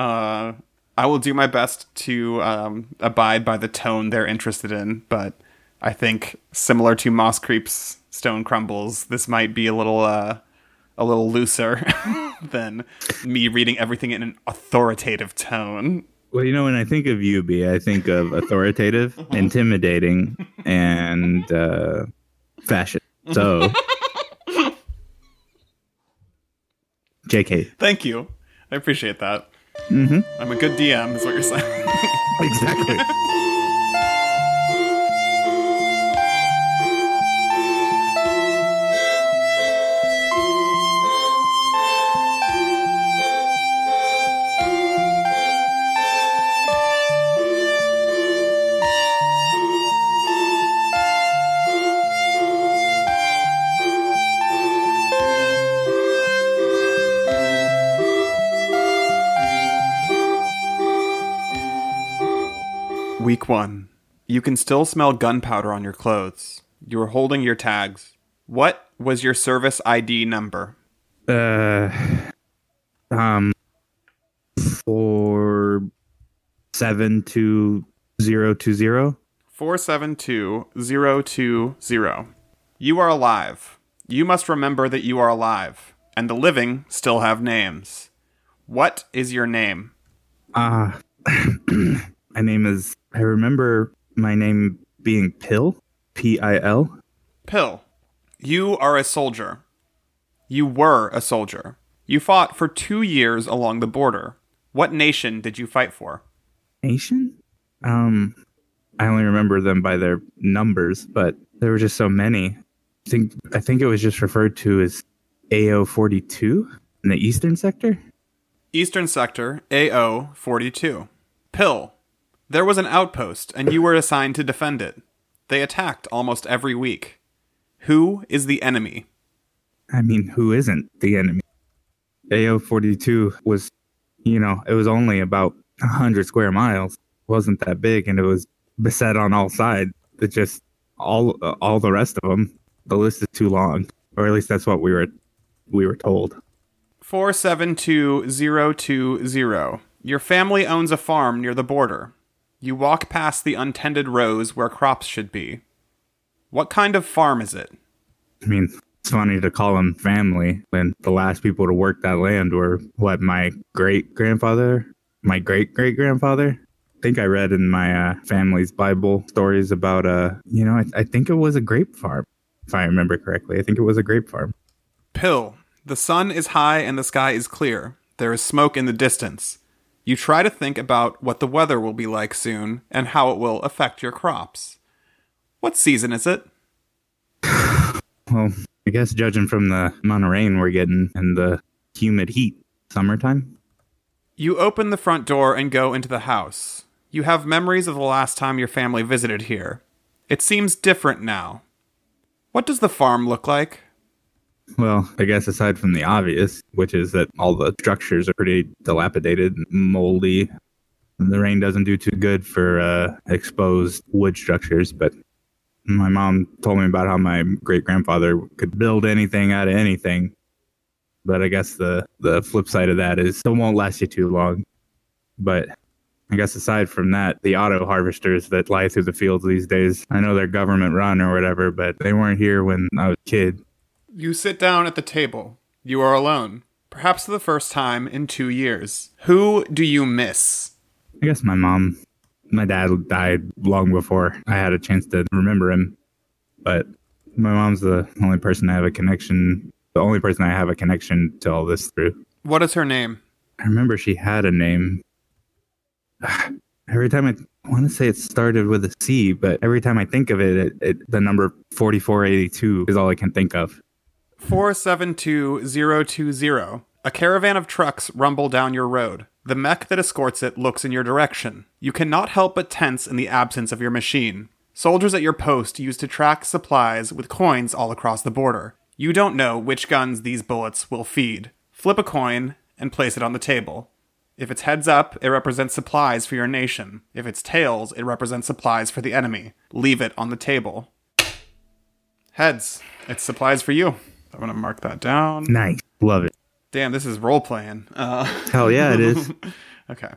Uh, I will do my best to um, abide by the tone they're interested in, but I think similar to Moss Creep's Stone Crumbles, this might be a little uh, a little looser than me reading everything in an authoritative tone. Well, you know, when I think of UB, I think of authoritative, intimidating, and uh, fashion. So, JK. Thank you. I appreciate that. Mm-hmm. I'm a good DM, is what you're saying. Exactly. one. You can still smell gunpowder on your clothes. You are holding your tags. What was your service ID number? uh, um, four seven two zero two zero. 472020. You are alive. You must remember that you are alive, and the living still have names. What is your name? Uh, my name is. I remember my name being Pill. P I L. Pill. You are a soldier. You were a soldier. You fought for two years along the border. What nation did you fight for? Nation. Um, I only remember them by their numbers, but there were just so many. I think I think it was just referred to as AO forty two in the eastern sector. Eastern Sector, AO 42. Pill. There was an outpost, and you were assigned to defend it. They attacked almost every week. Who is the enemy? I mean, who isn't the enemy? AO 42 was, you know, it was only about 100 square miles. It wasn't that big, and it was beset on all sides. It just, all all the rest of them, the list is too long. Or at least that's what we were we were told. 472020. Your family owns a farm near the border. You walk past the untended rows where crops should be. What kind of farm is it? I mean, it's funny to call them family when the last people to work that land were what my great grandfather, my great great grandfather. I think I read in my uh, family's Bible stories about uh, you know, I, I think it was a grape farm, if I remember correctly. I think it was a grape farm. Pill. The sun is high and the sky is clear. There is smoke in the distance. You try to think about what the weather will be like soon and how it will affect your crops. What season is it? Well, I guess judging from the amount of rain we're getting and the humid heat, summertime. You open the front door and go into the house. You have memories of the last time your family visited here. It seems different now. What does the farm look like? Well, I guess aside from the obvious, which is that all the structures are pretty dilapidated, and moldy. The rain doesn't do too good for uh, exposed wood structures, but my mom told me about how my great grandfather could build anything out of anything. But I guess the, the flip side of that is it won't last you too long. But I guess aside from that, the auto harvesters that lie through the fields these days, I know they're government run or whatever, but they weren't here when I was a kid. You sit down at the table. You are alone, perhaps for the first time in two years. Who do you miss? I guess my mom, my dad died long before I had a chance to remember him. But my mom's the only person I have a connection, the only person I have a connection to all this through. What is her name? I remember she had a name. Every time I, I want to say it started with a C, but every time I think of it, it, it the number 4482 is all I can think of. 472020. A caravan of trucks rumble down your road. The mech that escorts it looks in your direction. You cannot help but tense in the absence of your machine. Soldiers at your post use to track supplies with coins all across the border. You don't know which guns these bullets will feed. Flip a coin and place it on the table. If it's heads up, it represents supplies for your nation. If it's tails, it represents supplies for the enemy. Leave it on the table. Heads, it's supplies for you. I'm gonna mark that down. Nice. Love it. Damn, this is role playing. Uh, Hell yeah, it is. Okay.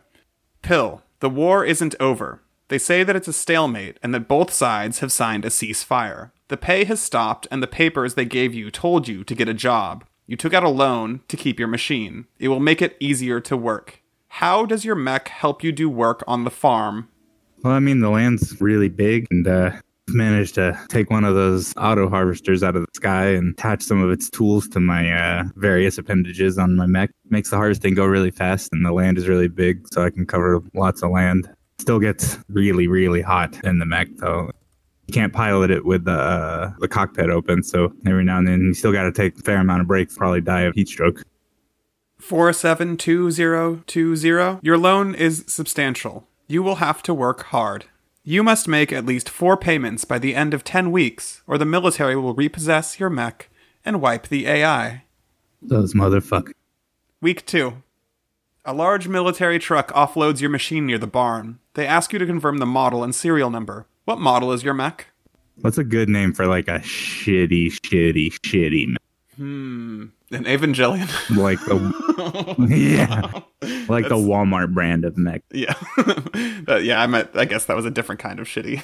Pill. The war isn't over. They say that it's a stalemate and that both sides have signed a ceasefire. The pay has stopped and the papers they gave you told you to get a job. You took out a loan to keep your machine. It will make it easier to work. How does your mech help you do work on the farm? Well, I mean, the land's really big, and uh, managed to take one of those auto harvesters out of the sky and attach some of its tools to my uh, various appendages on my mech. Makes the harvesting go really fast, and the land is really big, so I can cover lots of land. Still gets really, really hot in the mech, though. You can't pilot it with the uh, the cockpit open, so every now and then you still got to take a fair amount of breaks. Probably die of heat stroke. 472020. Your loan is substantial. You will have to work hard. You must make at least four payments by the end of 10 weeks, or the military will repossess your mech and wipe the AI. Those motherfuckers. Week 2. A large military truck offloads your machine near the barn. They ask you to confirm the model and serial number. What model is your mech? What's a good name for like a shitty, shitty, shitty mech? Hmm. An Evangelion. like the yeah, like the Walmart brand of mech. yeah. Uh, yeah, I meant I guess that was a different kind of shitty.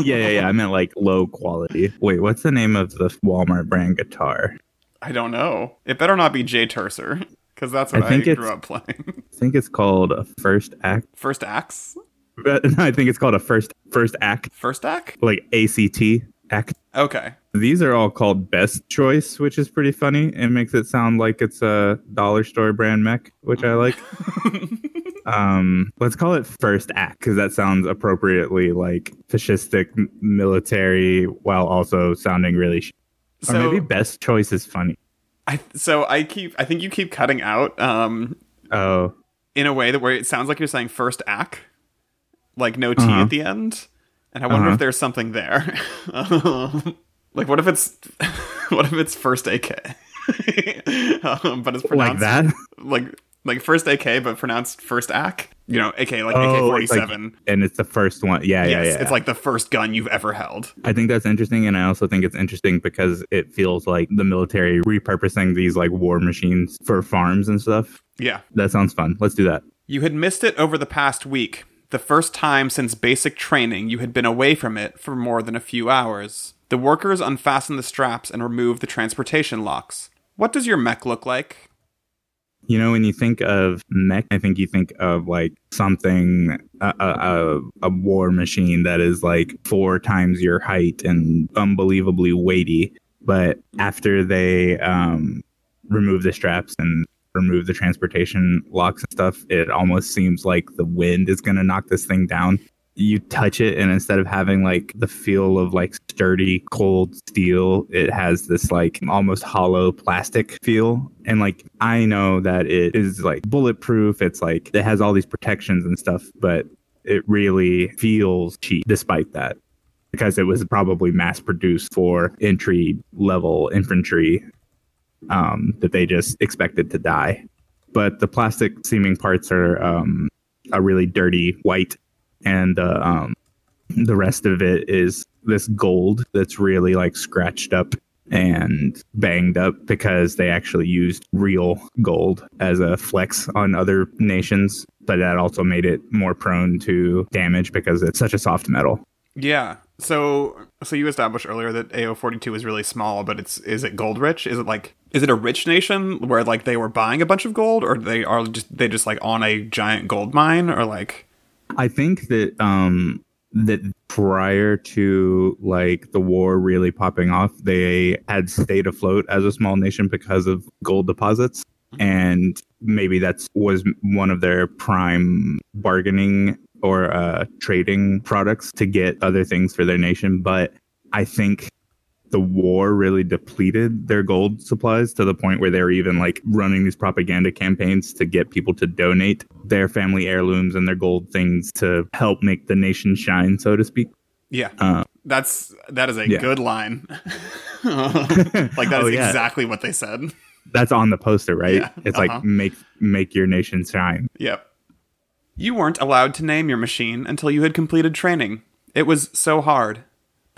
yeah, yeah, yeah. I meant like low quality. Wait, what's the name of the Walmart brand guitar? I don't know. It better not be Jay Turser, because that's what I I, think grew it's- up playing. I think it's called a first act. First axe? No, I think it's called a first first act, First act? like ACT act. Okay. These are all called best choice, which is pretty funny. It makes it sound like it's a dollar store brand mech, which I like. um, let's call it first act because that sounds appropriately like fascistic m- military while also sounding really. Sh- or maybe best choice is funny. I so I keep I think you keep cutting out um Oh, in a way that where it sounds like you're saying first act, like no T Uh-huh. at the end, and I wonder Uh-huh. if there's something there. like what if it's what if it's first AK, um, but it's pronounced like that. like like first AK but pronounced first AK. You know, AK like AK forty seven, like- and it's the first one. Yeah, yeah, yeah. it's like the first gun you've ever held. I think that's interesting, and I also think it's interesting because it feels like the military repurposing these like war machines for farms and stuff. Yeah. That sounds fun. Let's do that. You had missed it over the past week, the first time since basic training you had been away from it for more than a few hours. The workers unfasten the straps and remove the transportation locks. What does your mech look like? You know, when you think of mech, I think you think of like something, a, a, a, war machine that is like four times your height and unbelievably weighty. But after they um, remove the straps and remove the transportation locks and stuff, it almost seems like the wind is going to knock this thing down. You touch it, and instead of having like the feel of like sturdy, cold steel, it has this like almost hollow plastic feel. And like, I know that it is like bulletproof. It's like it has all these protections and stuff, but it really feels cheap despite that because it was probably mass produced for entry level infantry um, that they just expected to die. But the plastic seeming parts are um, a really dirty white, and uh, um, the rest of it is this gold that's really like scratched up and banged up because they actually used real gold as a flex on other nations. But that also made it more prone to damage because it's such a soft metal. Yeah. So so you established earlier that AO42 is really small, but it's is it gold rich? Is it like is it a rich nation where like they were buying a bunch of gold or they are just they just like on a giant gold mine or like I think that um that prior to like the war really popping off, they had stayed afloat as a small nation because of gold deposits. And maybe that's was one of their prime bargaining or uh, trading products to get other things for their nation. But I think the war really depleted their gold supplies to the point where they were even like running these propaganda campaigns to get people to donate their family heirlooms and their gold things to help make the nation shine, so to speak. yeah. Uh, That's that is a Yeah. good line. like that is Oh, yeah. exactly what they said. that's on the poster, right? Yeah, It's uh-huh. like make make your nation shine. Yep. You weren't allowed to name your machine until you had completed training. It was so hard.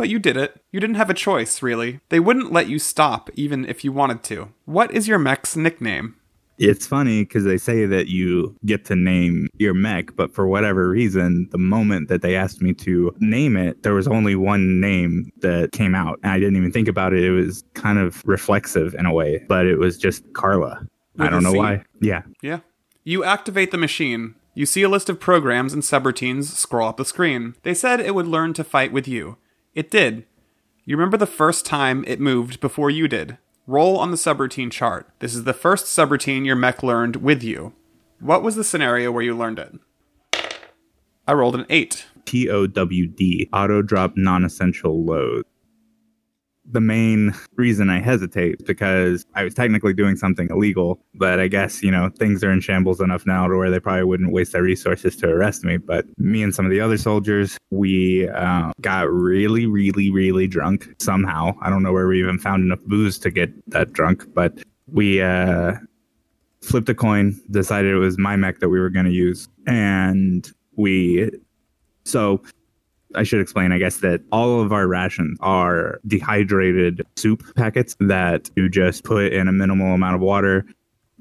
But you did it. You didn't have a choice, really. They wouldn't let you stop even if you wanted to. What is your mech's nickname? it's funny because they say that you get to name your mech, but for whatever reason, the moment that they asked me to name it, there was only one name that came out. And I didn't even think about it. It was kind of reflexive in a way, but it was just Carla. With I don't know why. Yeah. Yeah. You activate the machine. You see a list of programs and subroutines scroll up the screen. They said it would learn to fight with you. It did. You remember the first time it moved before you did. Roll on the subroutine chart. This is the first subroutine your mech learned with you. What was the scenario where you learned it? I rolled an 8. T O W D, auto drop non essential load. The main reason I hesitate because I was technically doing something illegal, but I guess, you know, things are in shambles enough now to where they probably wouldn't waste their resources to arrest me. But me and some of the other soldiers, we uh, got really, really, really drunk somehow. I don't know where we even found enough booze to get that drunk, but we uh, flipped a coin, decided it was my mech that we were going to use, and we so I should explain, I guess, that all of our rations are dehydrated soup packets that you just put in a minimal amount of water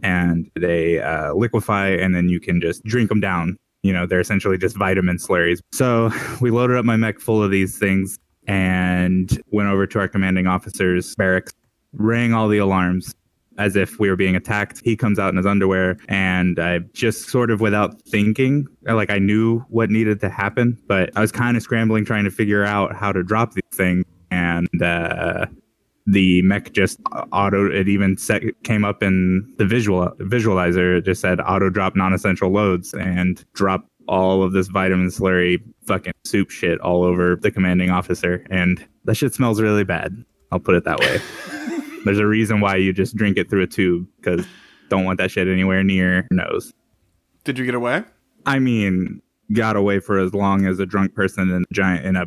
and they uh, liquefy and then you can just drink them down. You know, they're essentially just vitamin slurries. So we loaded up my mech full of these things and went over to our commanding officer's barracks, rang all the alarms, as if we were being attacked. He comes out in his underwear, and I just sort of without thinking, like I knew what needed to happen, but I was kind of scrambling trying to figure out how to drop these things. And uh, the mech just auto, it even set, came up in the visual visualizer. It just said auto drop non essential loads and drop all of this vitamin slurry fucking soup shit all over the commanding officer. And that shit smells really bad. I'll put it that way. There's a reason why you just drink it through a tube because don't want that shit anywhere near your nose. Did you get away? I mean, got away for as long as a drunk person in a giant in a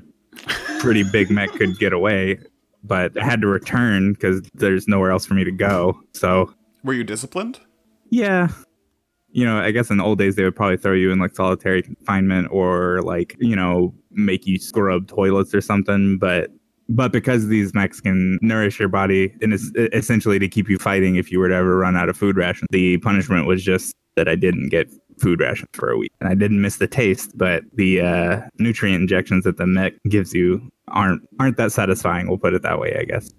pretty big mech could get away, but I had to return because there's nowhere else for me to go. So Were you disciplined? yeah, you know, I guess in the old days they would probably throw you in like solitary confinement or like you know make you scrub toilets or something, but but because these mechs can nourish your body and es- essentially to keep you fighting if you were to ever run out of food ration, the punishment was just that I didn't get food rations for a week. And I didn't miss the taste, but the uh, nutrient injections that the mech gives you aren't aren't that satisfying. We'll put it that way, I guess.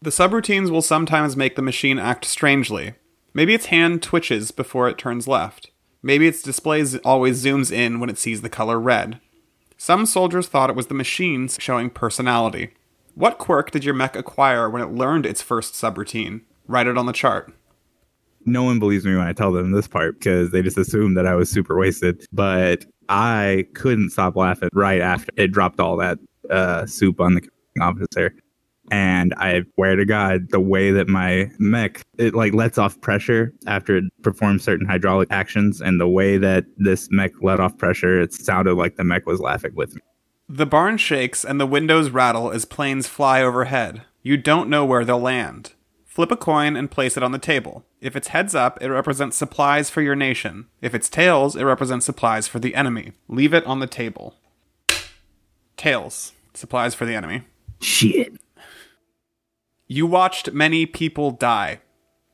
The subroutines will sometimes make the machine act strangely. Maybe its hand twitches before it turns left. Maybe its display always zooms in when it sees the color red. Some soldiers thought it was the machines showing personality. What quirk did your mech acquire when it learned its first subroutine? Write it on the chart. No one believes me when I tell them this part because they just assume that I was super wasted. But I couldn't stop laughing right after it dropped all that uh, soup on the officer. And I swear to God, the way that my mech it like lets off pressure after it performs certain hydraulic actions, and the way that this mech let off pressure, it sounded like the mech was laughing with me. The barn shakes and the windows rattle as planes fly overhead. You don't know where they'll land. Flip a coin and place it on the table. If it's heads up, it represents supplies for your nation. If it's tails, it represents supplies for the enemy. Leave it on the table. Tails. Supplies for the enemy. Shit. You watched many people die.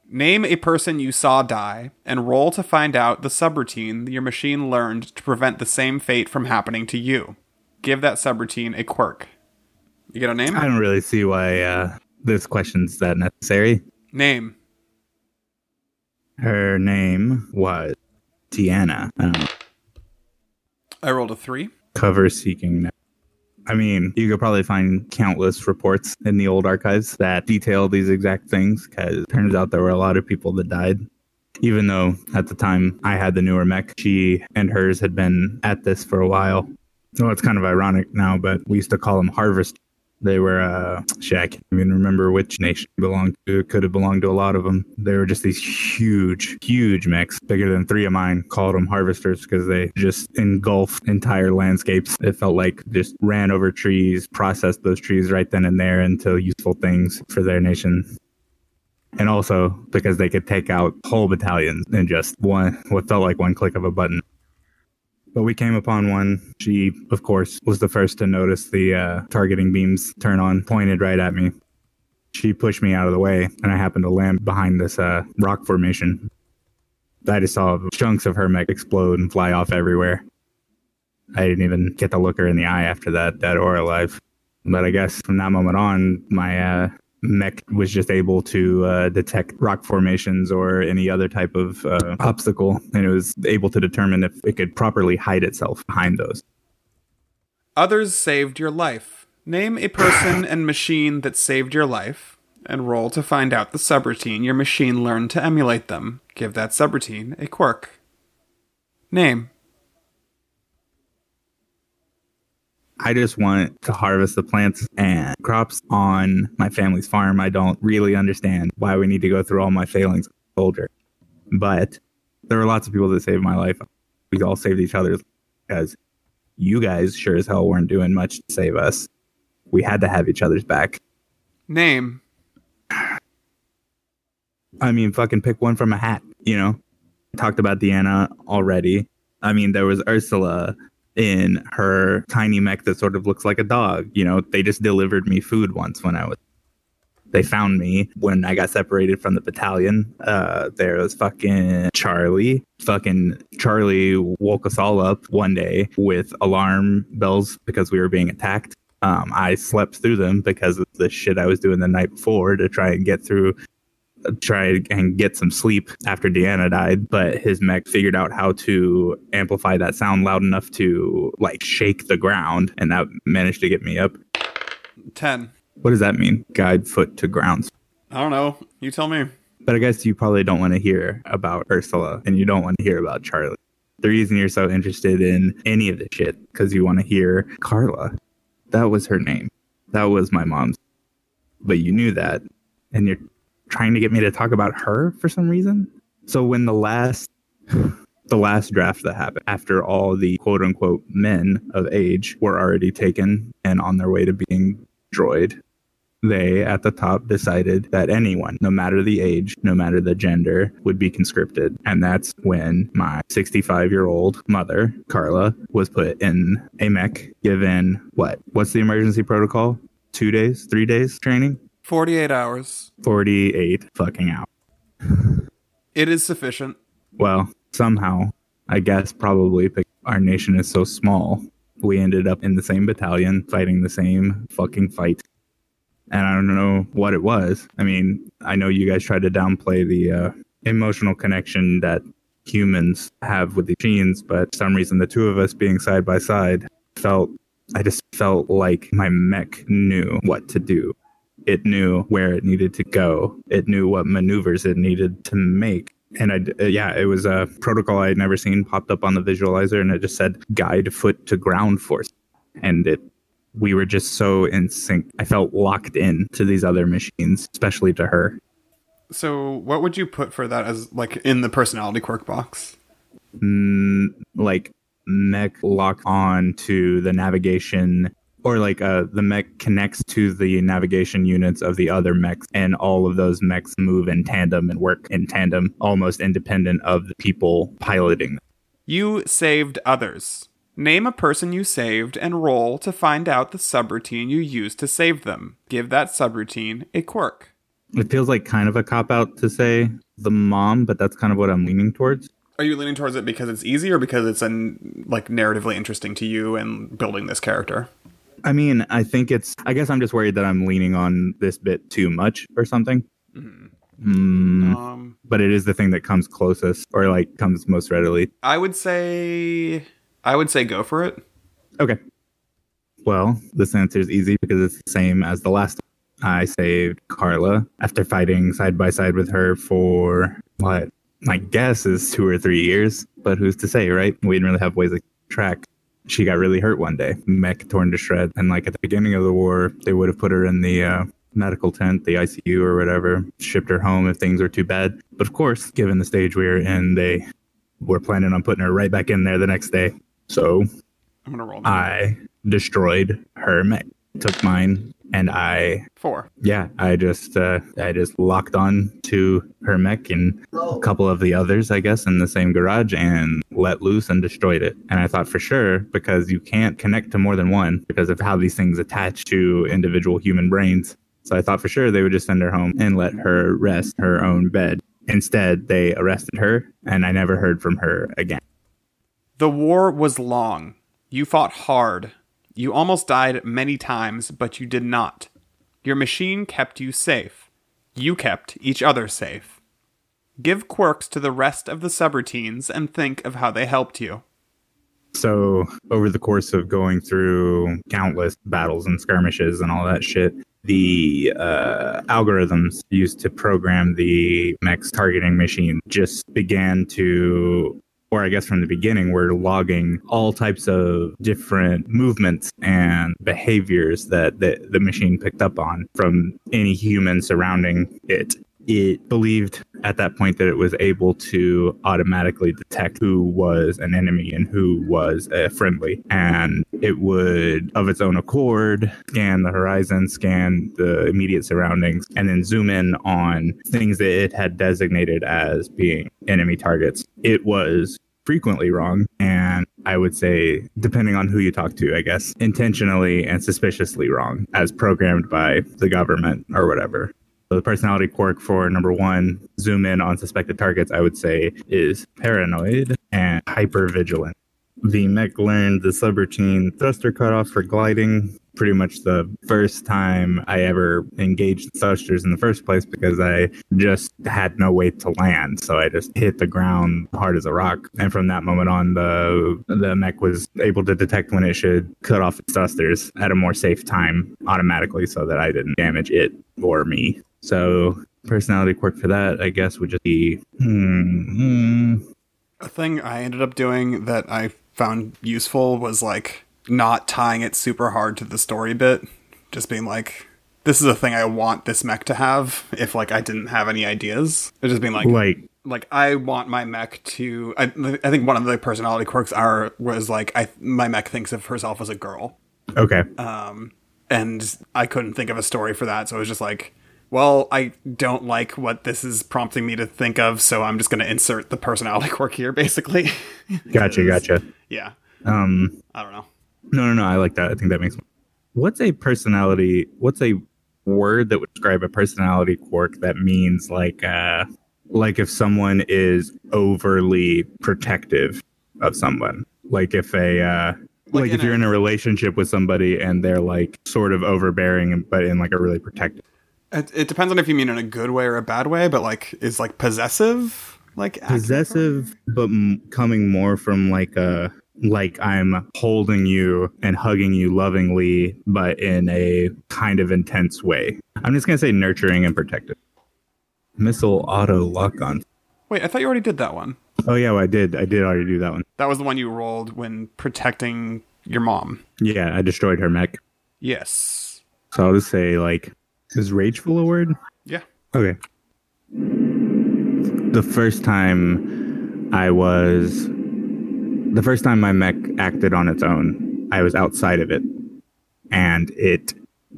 Name a person you saw die and roll to find out the subroutine your machine learned to prevent the same fate from happening to you. Give that subroutine a quirk. You get a name? I don't really see why uh, this question's that necessary. Name. Her name was Deanna. I. I rolled a three. cover seeking. I mean, you could probably find countless reports in the old archives that detail these exact things because it turns out there were a lot of people that died. Even though at the time I had the newer mech, she and hers had been at this for a while. So it's kind of ironic now, but we used to call them harvest. They were, uh, shit, I can't even remember which nation belonged to. It could have belonged to a lot of them. They were just these huge, huge mechs, bigger than three of mine. Called them harvesters because they just engulfed entire landscapes. It felt like just ran over trees, processed those trees right then and there into useful things for their nation. And also because they could take out whole battalions in just one, what felt like one click of a button. But we came upon one. She, of course, was the first to notice the uh, targeting beams turn on, pointed right at me. She pushed me out of the way, and I happened to land behind this uh, rock formation. I just saw chunks of her mech explode and fly off everywhere. I didn't even get to look her in the eye after that, dead or alive. But I guess from that moment on, my uh, mech was just able to uh, detect rock formations or any other type of uh, obstacle, and it was able to determine if it could properly hide itself behind those. Others saved your life. Name a person and machine that saved your life, and roll to find out the subroutine your machine learned to emulate them. Give that subroutine a quirk. Name. I just want to harvest the plants and crops on my family's farm. I don't really understand why we need to go through all my failings soldier. But there were lots of people that saved my life. We all saved each other because you guys sure as hell weren't doing much to save us. We had to have each other's back. Name. I mean, fucking pick one from a hat, you know? Talked about Deanna already. I mean, there was Ursula in her tiny mech that sort of looks like a dog. You know, they just delivered me food once when I was. They found me when I got separated from the battalion. Uh, there was fucking Charlie. Fucking Charlie woke us all up one day with alarm bells because we were being attacked. Um, I slept through them because of the shit I was doing the night before to try and get through try and get some sleep after Deanna died, but his mech figured out how to amplify that sound loud enough to like shake the ground, and that managed to get me up. 10. What does that mean? Guide foot to ground. I don't know. You tell me. But I guess you probably don't want to hear about Ursula and you don't want to hear about Charlie. The reason you're so interested in any of this shit because you want to hear Carla. That was her name. That was my mom's. But you knew that, and you're trying to get me to talk about her for some reason. So when the last the last draft that happened after all the quote unquote men of age were already taken and on their way to being droid, they at the top decided that anyone, no matter the age, no matter the gender, would be conscripted. And that's when my 65 year old mother, Carla, was put in a mech, given what? What's the emergency protocol? Two days, three days training? 48 hours. 48 fucking hours. It is sufficient. Well, somehow, I guess probably because our nation is so small, we ended up in the same battalion fighting the same fucking fight. And I don't know what it was. I mean, I know you guys tried to downplay the uh, emotional connection that humans have with the machines, but for some reason, the two of us being side by side felt, I just felt like my mech knew what to do it knew where it needed to go. It knew what maneuvers it needed to make. And I, uh, yeah, it was a protocol I had never seen popped up on the visualizer, and it just said guide foot to ground force. And it, we were just so in sync. I felt locked in to these other machines, especially to her. So, what would you put for that as like in the personality quirk box? Mm, like mech lock on to the navigation or like uh, the mech connects to the navigation units of the other mechs, and all of those mechs move in tandem and work in tandem, almost independent of the people piloting them. You saved others. Name a person you saved and roll to find out the subroutine you used to save them. Give that subroutine a quirk. It feels like kind of a cop out to say the mom, but that's kind of what I'm leaning towards. Are you leaning towards it because it's easy or because it's an, like narratively interesting to you and building this character? I mean, I think it's. I guess I'm just worried that I'm leaning on this bit too much or something. Mm-hmm. Mm, um, but it is the thing that comes closest or like comes most readily. I would say. I would say go for it. Okay. Well, this answer is easy because it's the same as the last. I saved Carla after fighting side by side with her for what my guess is two or three years, but who's to say, right? We didn't really have ways to track she got really hurt one day, mech torn to shreds. And like at the beginning of the war, they would have put her in the uh, medical tent, the ICU or whatever, shipped her home if things were too bad. But of course, given the stage we were in, they were planning on putting her right back in there the next day. So I'm gonna roll. I destroyed her mech, took mine, and I four. Yeah, I just uh, I just locked on to her mech and a couple of the others, I guess, in the same garage and let loose and destroyed it. And I thought for sure because you can't connect to more than one because of how these things attach to individual human brains. So I thought for sure they would just send her home and let her rest her own bed Instead, they arrested her, and I never heard from her again. The war was long. You fought hard. You almost died many times, but you did not. Your machine kept you safe. You kept each other safe. Give quirks to the rest of the subroutines and think of how they helped you. So, over the course of going through countless battles and skirmishes and all that shit, the uh, algorithms used to program the mech's targeting machine just began to or I guess from the beginning, we're logging all types of different movements and behaviors that the, machine picked up on from any human surrounding it it believed at that point that it was able to automatically detect who was an enemy and who was a friendly. And it would, of its own accord, scan the horizon, scan the immediate surroundings, and then zoom in on things that it had designated as being enemy targets. It was frequently wrong and I would say, depending on who you talk to, I guess, intentionally and suspiciously wrong as programmed by the government or whatever. The personality quirk for number one, zoom in on suspected targets, I would say, is paranoid and hyper vigilant. The mech learned the subroutine thruster cutoff for gliding pretty much the first time I ever engaged thrusters in the first place because I just had no way to land. So I just hit the ground hard as a rock. And from that moment on, the the mech was able to detect when it should cut off its thrusters at a more safe time automatically so that I didn't damage it or me. So personality quirk for that, I guess, would just be hmm, hmm. a thing I ended up doing that I found useful was like not tying it super hard to the story bit, just being like, this is a thing I want this mech to have. If like I didn't have any ideas, it just being like, like like I want my mech to. I, I think one of the personality quirks are was like I my mech thinks of herself as a girl. Okay. Um, and I couldn't think of a story for that, so it was just like, well, I don't like what this is prompting me to think of, so I'm just going to insert the personality quirk here, basically. gotcha, gotcha. Yeah. Um, I don't know. No, no, no. I like that. I think that makes. What's a personality? What's a word that would describe a personality quirk that means like, uh, like if someone is overly protective of someone, like if a, uh, like, like if you're a, in a relationship with somebody and they're like sort of overbearing, but in like a really protective. It, it depends on if you mean in a good way or a bad way, but like is like possessive, like possessive, but m- coming more from like a like I'm holding you and hugging you lovingly, but in a kind of intense way. I'm just gonna say nurturing and protective. Missile auto lock on. Wait, I thought you already did that one. Oh yeah, well, I did. I did already do that one. That was the one you rolled when protecting your mom. Yeah, I destroyed her mech. Yes. So I'll just say like, is rageful a word? Yeah. Okay. The first time I was the first time my mech acted on its own, I was outside of it, and it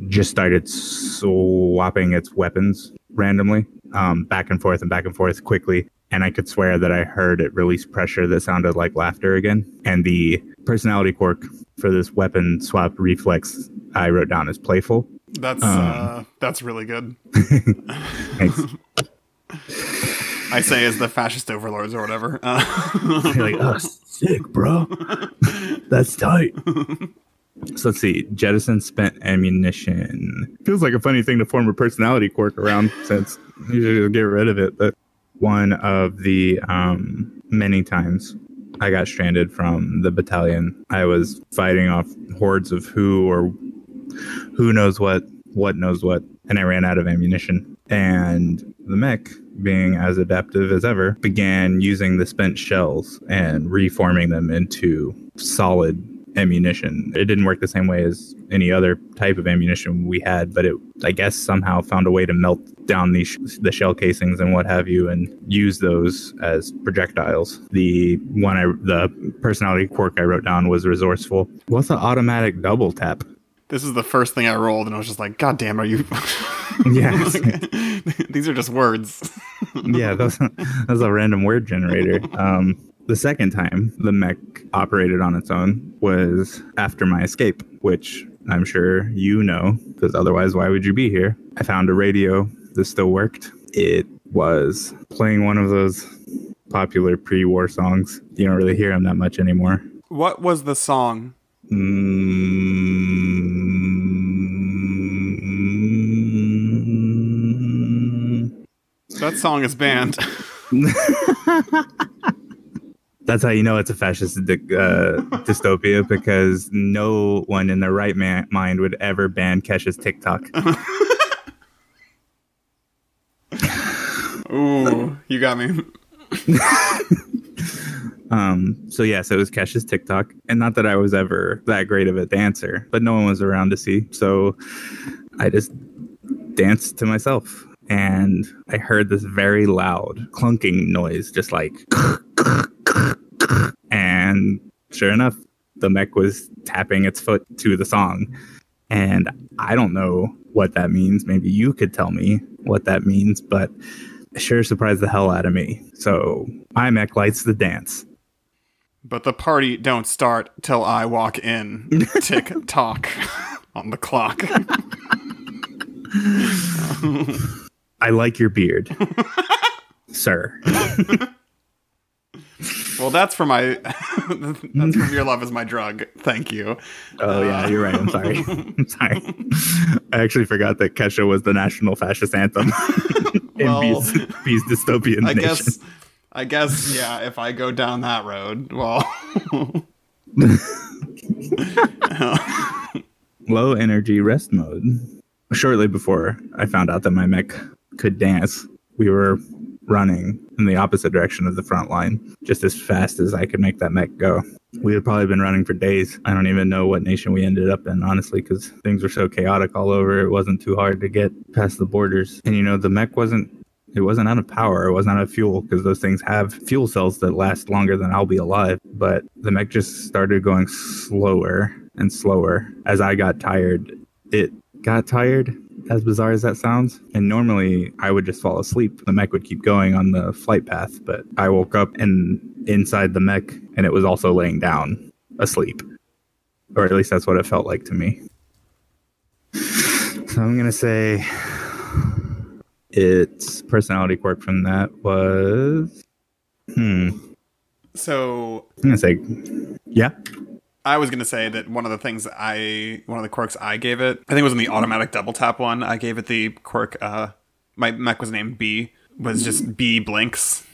just started swapping its weapons randomly, um, back and forth and back and forth quickly. And I could swear that I heard it release pressure that sounded like laughter again. And the personality quirk for this weapon swap reflex I wrote down as playful. That's um, uh, that's really good. I say as the fascist overlords or whatever. Uh, like, oh, sick, bro. That's tight. So let's see. Jettison spent ammunition. Feels like a funny thing to form a personality quirk around since you should get rid of it. But one of the um, many times I got stranded from the battalion, I was fighting off hordes of who or who knows what, what knows what, and I ran out of ammunition. And the mech being as adaptive as ever, began using the spent shells and reforming them into solid ammunition. It didn't work the same way as any other type of ammunition we had, but it, I guess, somehow found a way to melt down these the shell casings and what have you, and use those as projectiles. The one I, the personality quirk I wrote down was resourceful. What's an automatic double tap? This is the first thing I rolled, and I was just like, "God damn, are you?" yeah, these are just words. yeah, that's that's a random word generator. Um, the second time the mech operated on its own was after my escape, which I'm sure you know, because otherwise, why would you be here? I found a radio that still worked. It was playing one of those popular pre-war songs. You don't really hear them that much anymore. What was the song? Mm. That song is banned. That's how you know it's a fascist uh, dystopia because no one in their right man- mind would ever ban Kesha's Tik Tok. Ooh, you got me. Um, so yeah, so it was Kesha's Tik Tok, and not that I was ever that great of a dancer, but no one was around to see, so I just danced to myself, and I heard this very loud clunking noise, just like, and sure enough, the mech was tapping its foot to the song, and I don't know what that means. Maybe you could tell me what that means, but it sure surprised the hell out of me. So my mech lights the dance. But the party don't start till I walk in. Tick tock on the clock. I like your beard, sir. well, that's for my. that's from your love is my drug. Thank you. Oh yeah, uh, you're right. I'm sorry. I'm sorry. I actually forgot that Kesha was the national fascist anthem in Well, Bee's, Bee's dystopian I nation. guess. I guess yeah. If I go down that road, well, Low energy rest mode. Shortly before I found out that my mech could dance, we were running in the opposite direction of the front line, just as fast as I could make that mech go. We had probably been running for days. I don't even know what nation we ended up in, honestly, because things were so chaotic all over. It wasn't too hard to get past the borders. And you know, the mech wasn't it wasn't out of power. It wasn't out of fuel because those things have fuel cells that last longer than I'll be alive. But the mech just started going slower and slower as I got tired. It got tired, as bizarre as that sounds. And normally I would just fall asleep. The mech would keep going on the flight path. But I woke up and inside the mech and it was also laying down asleep. Or at least that's what it felt like to me. So I'm going to say its personality quirk from that was hmm so i'm gonna say yeah I was gonna say that one of the things I, one of the quirks I gave it, I think it was in the automatic double tap one. I gave it the quirk. Uh, my mech was named B. Was just B blinks.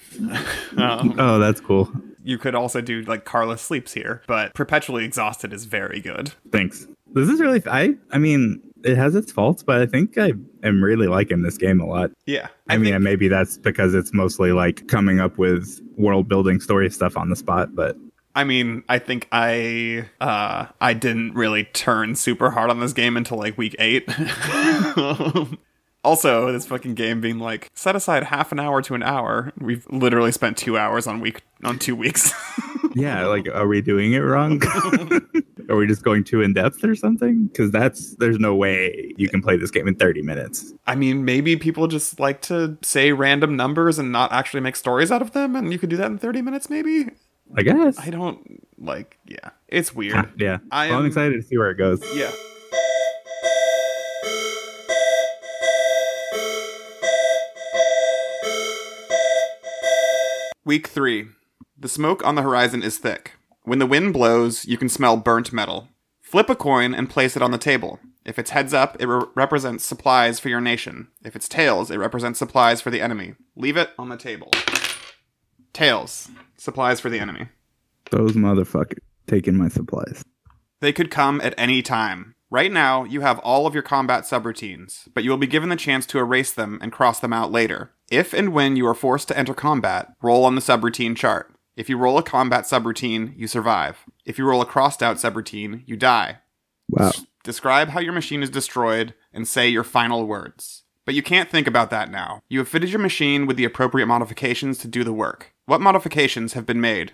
um, oh that's cool you could also do like Carla sleeps here, but perpetually exhausted is very good. thanks this is really i i mean it has its faults but i think i am really liking this game a lot Yeah, i, mean think- maybe that's because it's mostly like coming up with world building story stuff on the spot but I mean, I think I uh I didn't really turn super hard on this game until like week 8. also, this fucking game being like set aside half an hour to an hour. We've literally spent 2 hours on week on 2 weeks. yeah like are we doing it wrong are we just going too in depth or something because that's there's no way you can play this game in 30 minutes I mean, maybe people just like to say random numbers and not actually make stories out of them and you could do that in 30 minutes maybe. I guess I don't like yeah. It's weird. Ah, yeah I Well, i'm am- excited to see where it goes Yeah. Week 3. The smoke on the horizon is thick. When the wind blows, you can smell burnt metal. Flip a coin and place it on the table. If it's heads up, it re- represents supplies for your nation. If it's tails, it represents supplies for the enemy. Leave it on the table. Tails. Supplies for the enemy. those motherfuckers taking my supplies They could come at any time. Right now, you have all of your combat subroutines, but you will be given the chance to erase them and cross them out later. If and when you are forced to enter combat, roll on the subroutine chart. If you roll a combat subroutine, you survive. If you roll a crossed out subroutine, you die. wow Describe how your machine is destroyed and say your final words. But you can't think about that now. You have fitted your machine with the appropriate modifications to do the work. What modifications have been made?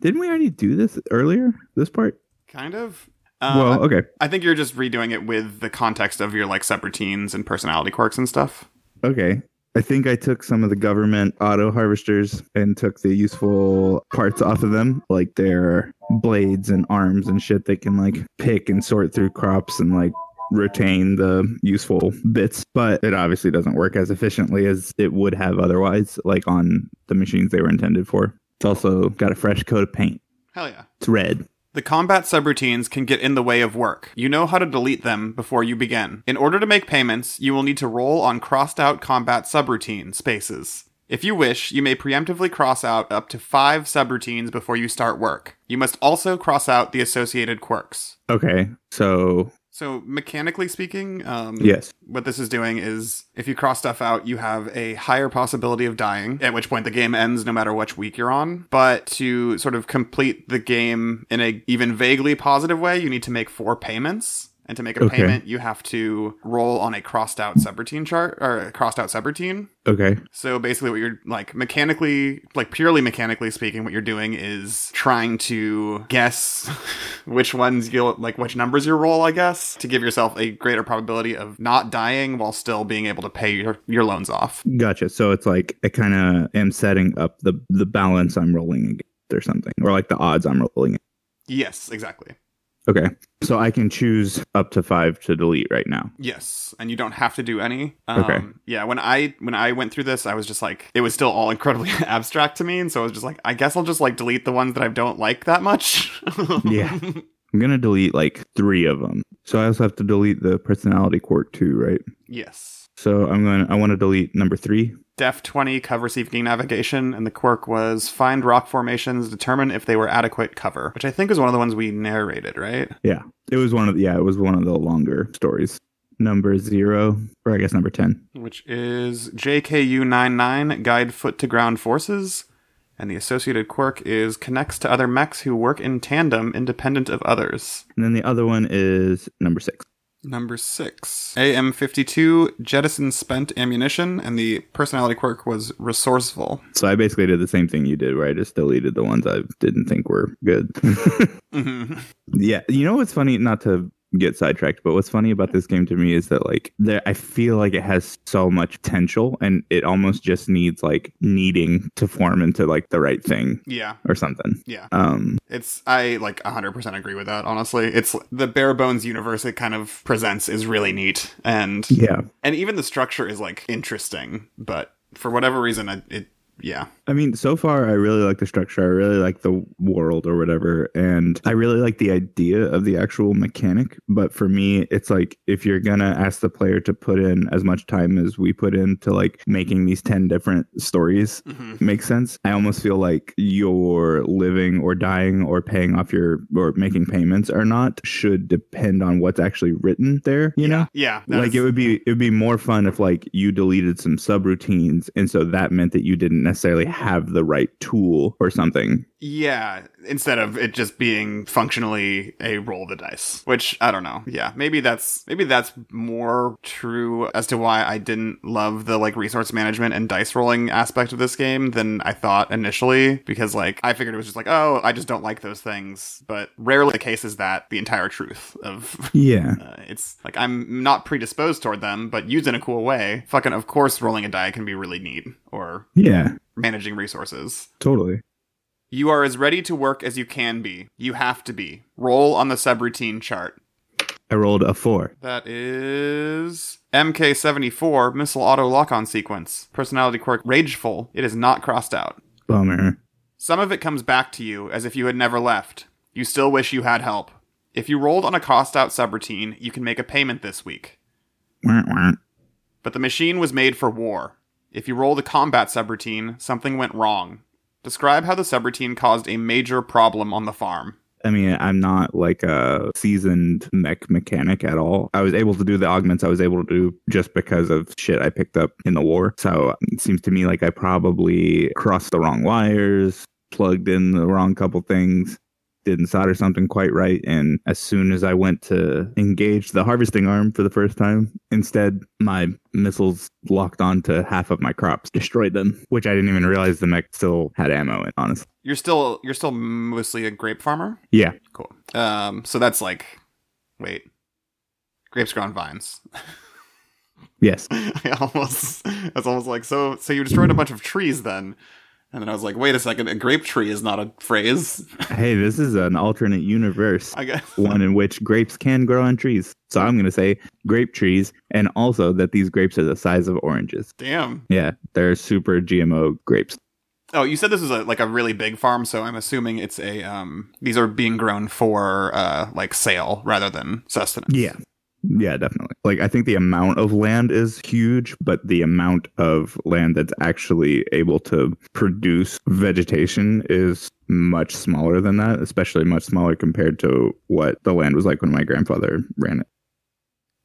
didn't we already do this earlier this part Kind of. Uh, well okay I think you're just redoing it with the context of your like subroutines and personality quirks and stuff. okay i think i took some of the government auto harvesters and took the useful parts off of them like their blades and arms and shit they can like pick and sort through crops and like retain the useful bits, but it obviously doesn't work as efficiently as it would have otherwise, like on the machines they were intended for. It's also got a fresh coat of paint. Hell yeah. It's red. The combat subroutines can get in the way of work. You know how to delete them before you begin. In order to make payments, you will need to roll on crossed out combat subroutine spaces. If you wish, you may preemptively cross out up to five subroutines before you start work. You must also cross out the associated quirks. Okay, so So, mechanically speaking, um, yes. what this is doing is if you cross stuff out, you have a higher possibility of dying, at which point the game ends no matter which week you're on. But to sort of complete the game in a even vaguely positive way, you need to make four payments. And to make a Okay. payment, you have to roll on a crossed out subroutine chart or a crossed out subroutine. Okay. So basically, what you're like mechanically, like purely mechanically speaking, what you're doing is trying to guess which ones you'll like, which numbers you roll, I guess, to give yourself a greater probability of not dying while still being able to pay your, your loans off. Gotcha. So it's like I kind of am setting up the the balance I'm rolling against or something, or like the odds I'm rolling. Against. Yes, exactly. Okay. So I can choose up to five to delete right now. Yes, and you don't have to do any. Um, Okay. Yeah, when I when I went through this, I was just like, it was still all incredibly abstract to me, and so I was just like, I guess I'll just like delete the ones that I don't like that much. Yeah. I'm gonna delete like three of them. So I also have to delete the personality quirk too, right? yes. So I'm going. to I want to delete number three. Def 20 cover seeking navigation, and the quirk was find rock formations, determine if they were adequate cover, which I think is one of the ones we narrated, right? Yeah, it was one of the, yeah, it was one of the longer stories. Number zero, or I guess number ten. Which is JKU99 guide foot to ground forces, and the associated quirk is connects to other mechs who work in tandem independent of others. And then the other one is number six. Number six, AM52 jettison spent ammunition, and the personality quirk was resourceful. So I basically did the same thing you did, where I just deleted the ones I didn't think were good. Mhm. yeah, you know what's funny? Not to get sidetracked, but what's funny about this game to me is that like there, I feel like it has so much potential, and it almost just needs like needing to form into like the right thing Yeah, or something. yeah. Um, It's I like 100% agree with that honestly. It's the bare bones universe it kind of presents is really neat and yeah, and even the structure is like interesting, but for whatever reason it, it yeah. I mean, so far, I really like the structure. I really like the world or whatever. And I really like the idea of the actual mechanic. But for me, it's like if you're going to ask the player to put in as much time as we put into like making these 10 different stories Mhm. make sense, I almost feel like your living or dying or paying off your or making payments or not should depend on what's actually written there, you know? Yeah. like it would be it would be more fun if like you deleted some subroutines and so that meant that you didn't necessarily have the right tool or something Yeah, instead of it just being functionally a roll the dice, which I don't know. Yeah, maybe that's maybe that's more true as to why I didn't love the like resource management and dice rolling aspect of this game than I thought initially because like I figured it was just like, oh, I just don't like those things, but rarely the case is that the entire truth of yeah uh, it's like I'm not predisposed toward them, but used in a cool way. Fucking of course rolling a die can be really neat or yeah managing resources. totally You are as ready to work as you can be. You have to be. Roll on the subroutine chart. i rolled a four That is MK74 missile auto lock on sequence. Personality quirk rageful. It is not crossed out. bummer Some of it comes back to you as if you had never left. You still wish you had help. If you rolled on a cost out subroutine, you can make a payment this week. But the machine was made for war. If you rolled a combat subroutine, something went wrong. Describe how the subroutine caused a major problem on the farm. I mean, I'm not like a seasoned mech mechanic at all. I was able to do the augments I was able to do just because of shit I picked up in the war. So it seems to me like I probably crossed the wrong wires, plugged in the wrong couple things, didn't solder something quite right. And as soon as I went to engage the harvesting arm for the first time, instead my missiles locked onto half of my crops, destroyed them, which I didn't even realize the mech still had ammo in, honestly. You're still you're still mostly a grape farmer. Yeah. Cool. Um, so that's like, wait, grapes grow on vines. Yes. I almost that's almost like so. So you destroyed a bunch of trees then, And then I was like, wait a second, a grape tree is not a phrase. Hey, this is an alternate universe. I guess. one in which grapes can grow on trees. So I'm going to say grape trees, and also that these grapes are the size of oranges. Damn. Yeah, they're super GMO grapes. Oh, you said this was a, like a really big farm, so I'm assuming it's a um. These are being grown for uh like sale rather than sustenance. Yeah. Yeah, definitely. Like I think the amount of land is huge, but the amount of land that's actually able to produce vegetation is much smaller than that, especially much smaller compared to what the land was like when my grandfather ran it.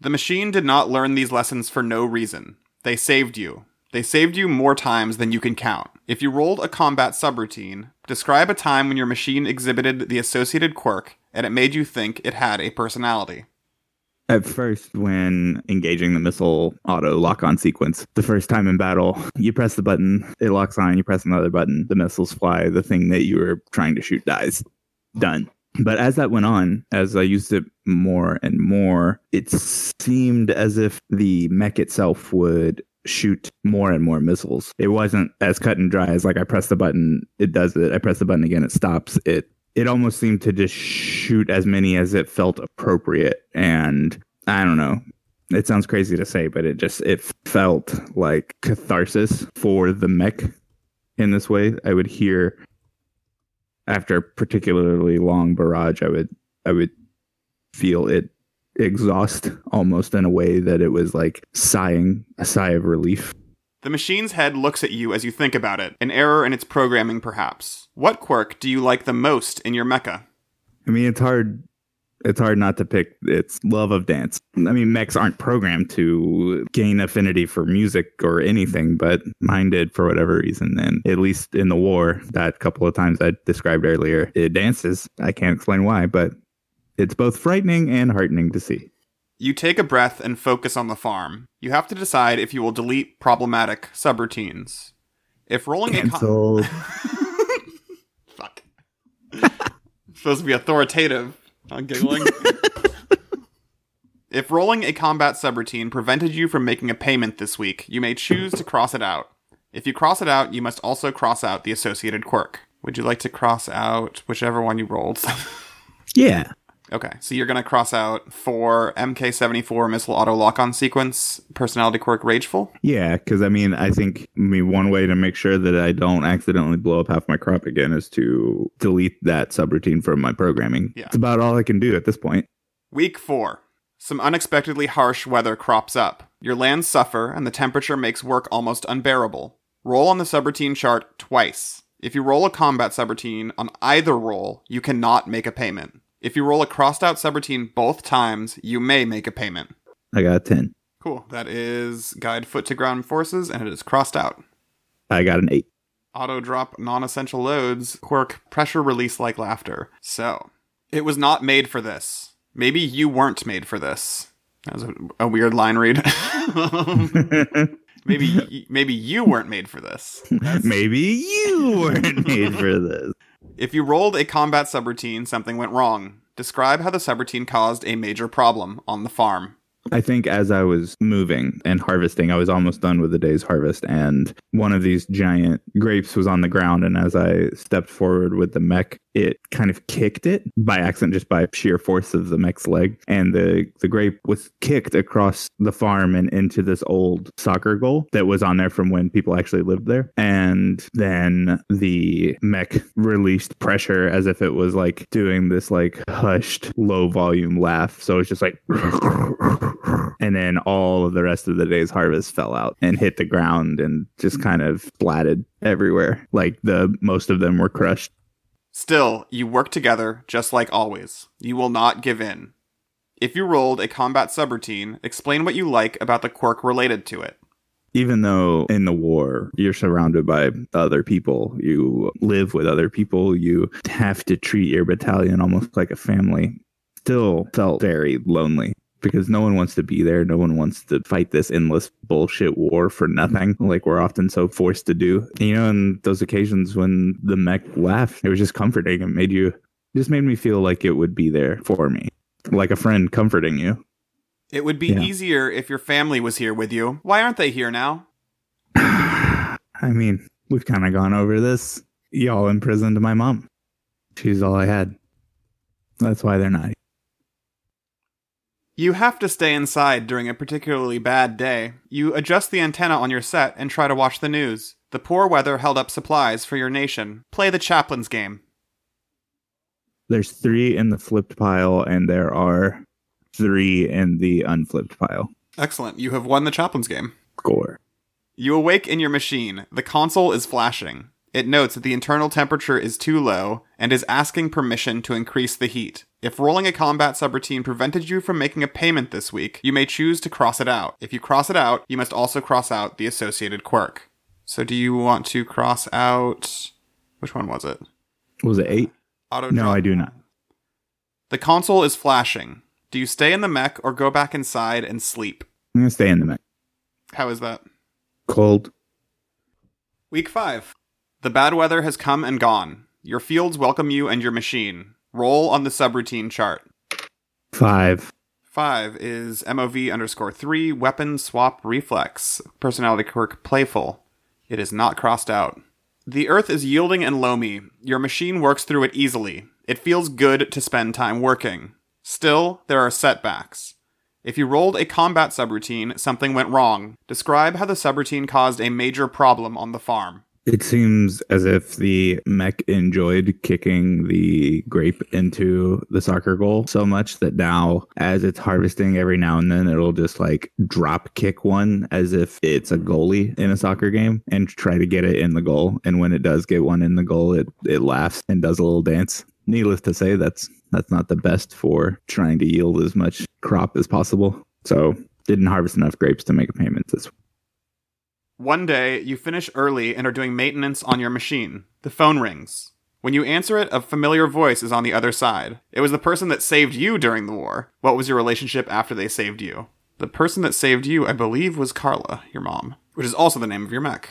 The machine did not learn these lessons for no reason. They saved you. They saved you more times than you can count. If you rolled a combat subroutine, describe a time when your machine exhibited the associated quirk and it made you think it had a personality. At first, when engaging the missile auto lock on sequence, the first time in battle, you press the button, it locks on, you press another button, the missiles fly, the thing that you were trying to shoot dies. Done. But as that went on, as I used it more and more, it seemed as if the mech itself would shoot more and more missiles. It wasn't as cut and dry as like I press the button, it does it. I press the button again, it stops. It it almost seemed to just shoot as many as it felt appropriate. And i don't know. It sounds crazy to say but it just it felt like catharsis for the mech in this way. I would hear after a particularly long barrage i would i would feel it exhaust almost in a way that it was like sighing a sigh of relief The machine's head looks at you as you think about it, an error in its programming perhaps. What quirk do you like the most in your mecha? I mean, it's hard. It's hard not to pick its love of dance. I mean, mechs aren't programmed to gain affinity for music or anything, but mine did for whatever reason. And at least in the war, that couple of times I described earlier, it dances. I can't explain why, but it's both frightening and heartening to see. You take a breath and focus on the farm. You have to decide if you will delete problematic subroutines. If rolling a con- Fuck. supposed to be authoritative. I'm giggling. if rolling a combat subroutine prevented you from making a payment this week, you may choose to cross it out. If you cross it out, you must also cross out the associated quirk. Would you like to cross out whichever one you rolled? yeah. Okay, so you're going to cross out for MK74 missile auto lock on sequence, personality quirk rageful. Yeah, because I mean, I think I mean one way to make sure that I don't accidentally blow up half my crop again is to delete that subroutine from my programming. Yeah. It's about all I can do at this point. Week 4. Some unexpectedly harsh weather crops up. Your lands suffer, and the temperature makes work almost unbearable. Roll on the subroutine chart twice. If you roll a combat subroutine on either roll, you cannot make a payment. If you roll a crossed out subroutine both times, you may make a payment. I got a ten. Cool. That is guide foot to ground forces, and it is crossed out. I got an eight. Auto drop non essential loads, quirk pressure release like laughter. So, it was not made for this. Maybe you weren't made for this. That was a, a weird line read. maybe maybe you weren't made for this. Maybe you weren't made for this. If you rolled a combat subroutine, something went wrong. Describe how the subroutine caused a major problem on the farm. I think as I was moving and harvesting, I was almost done with the day's harvest, and one of these giant grapes was on the ground. And as I stepped forward with the mech, it kind of kicked it by accident, just by sheer force of the mech's leg. And the, the grape was kicked across the farm and into this old soccer goal that was on there from when people actually lived there. And then the mech released pressure as if it was like doing this like hushed low volume laugh. So it's just like and then all of the rest of the day's harvest fell out and hit the ground and just mm. kind of splatted everywhere. Like the most of them were crushed. Still, you work together just like always. You will not give in. If you rolled a combat subroutine, explain what you like about the quirk related to it. Even though in the war you're surrounded by other people, you live with other people, you have to treat your battalion almost like a family, still felt very lonely because no one wants to be there. No one wants to fight this endless bullshit war for nothing, like we're often so forced to do. You know, and those occasions when the mech left, it was just comforting. It made you, just made me feel like it would be there for me, like a friend comforting you. It would be Yeah. easier if your family was here with you. Why aren't they here now? I mean, We've kind of gone over this. Y'all imprisoned my mom. She's all I had. That's why they're not. You have to stay inside during a particularly bad day. You adjust the antenna on your set and try to watch the news. The poor weather held up supplies for your nation. Play the chaplain's game. There's three in the flipped pile, and there are three in the unflipped pile. Excellent. You have won the chaplain's game. Score. You awake in your machine. The console is flashing. It notes that the internal temperature is too low and is asking permission to increase the heat. If rolling a combat subroutine prevented you from making a payment this week, you may choose to cross it out. If you cross it out, you must also cross out the associated quirk. So do you want to cross out which one was it? Was it eight? Auto No. I do not. The console is flashing. Do you stay in the mech or go back inside and sleep? I'm gonna stay in the mech. How is that? Cold. Week 5. The bad weather has come and gone. Your fields welcome you and your machine. Roll on the subroutine chart. Five. 5 is MOV underscore 3, weapon swap reflex. Personality quirk playful. It is not crossed out. The earth is yielding and loamy. Your machine works through it easily. It feels good to spend time working. Still, there are setbacks. If you rolled a combat subroutine, something went wrong. Describe how the subroutine caused a major problem on the farm. It seems as if the mech enjoyed kicking the grape into the soccer goal so much that now, as it's harvesting every now and then, it'll just like drop kick one as if it's a goalie in a soccer game and try to get it in the goal. And when it does get one in the goal, it, it laughs and does a little dance. Needless to say, that's that's not the best for trying to yield as much crop as possible. So didn't harvest enough grapes to make a payment this One day, you finish early and are doing maintenance on your machine. The phone rings. When you answer it, a familiar voice is on the other side. It was the person that saved you during the war. What was your relationship after they saved you? The person that saved you, I believe, was Carla, your mom, which is also the name of your mech.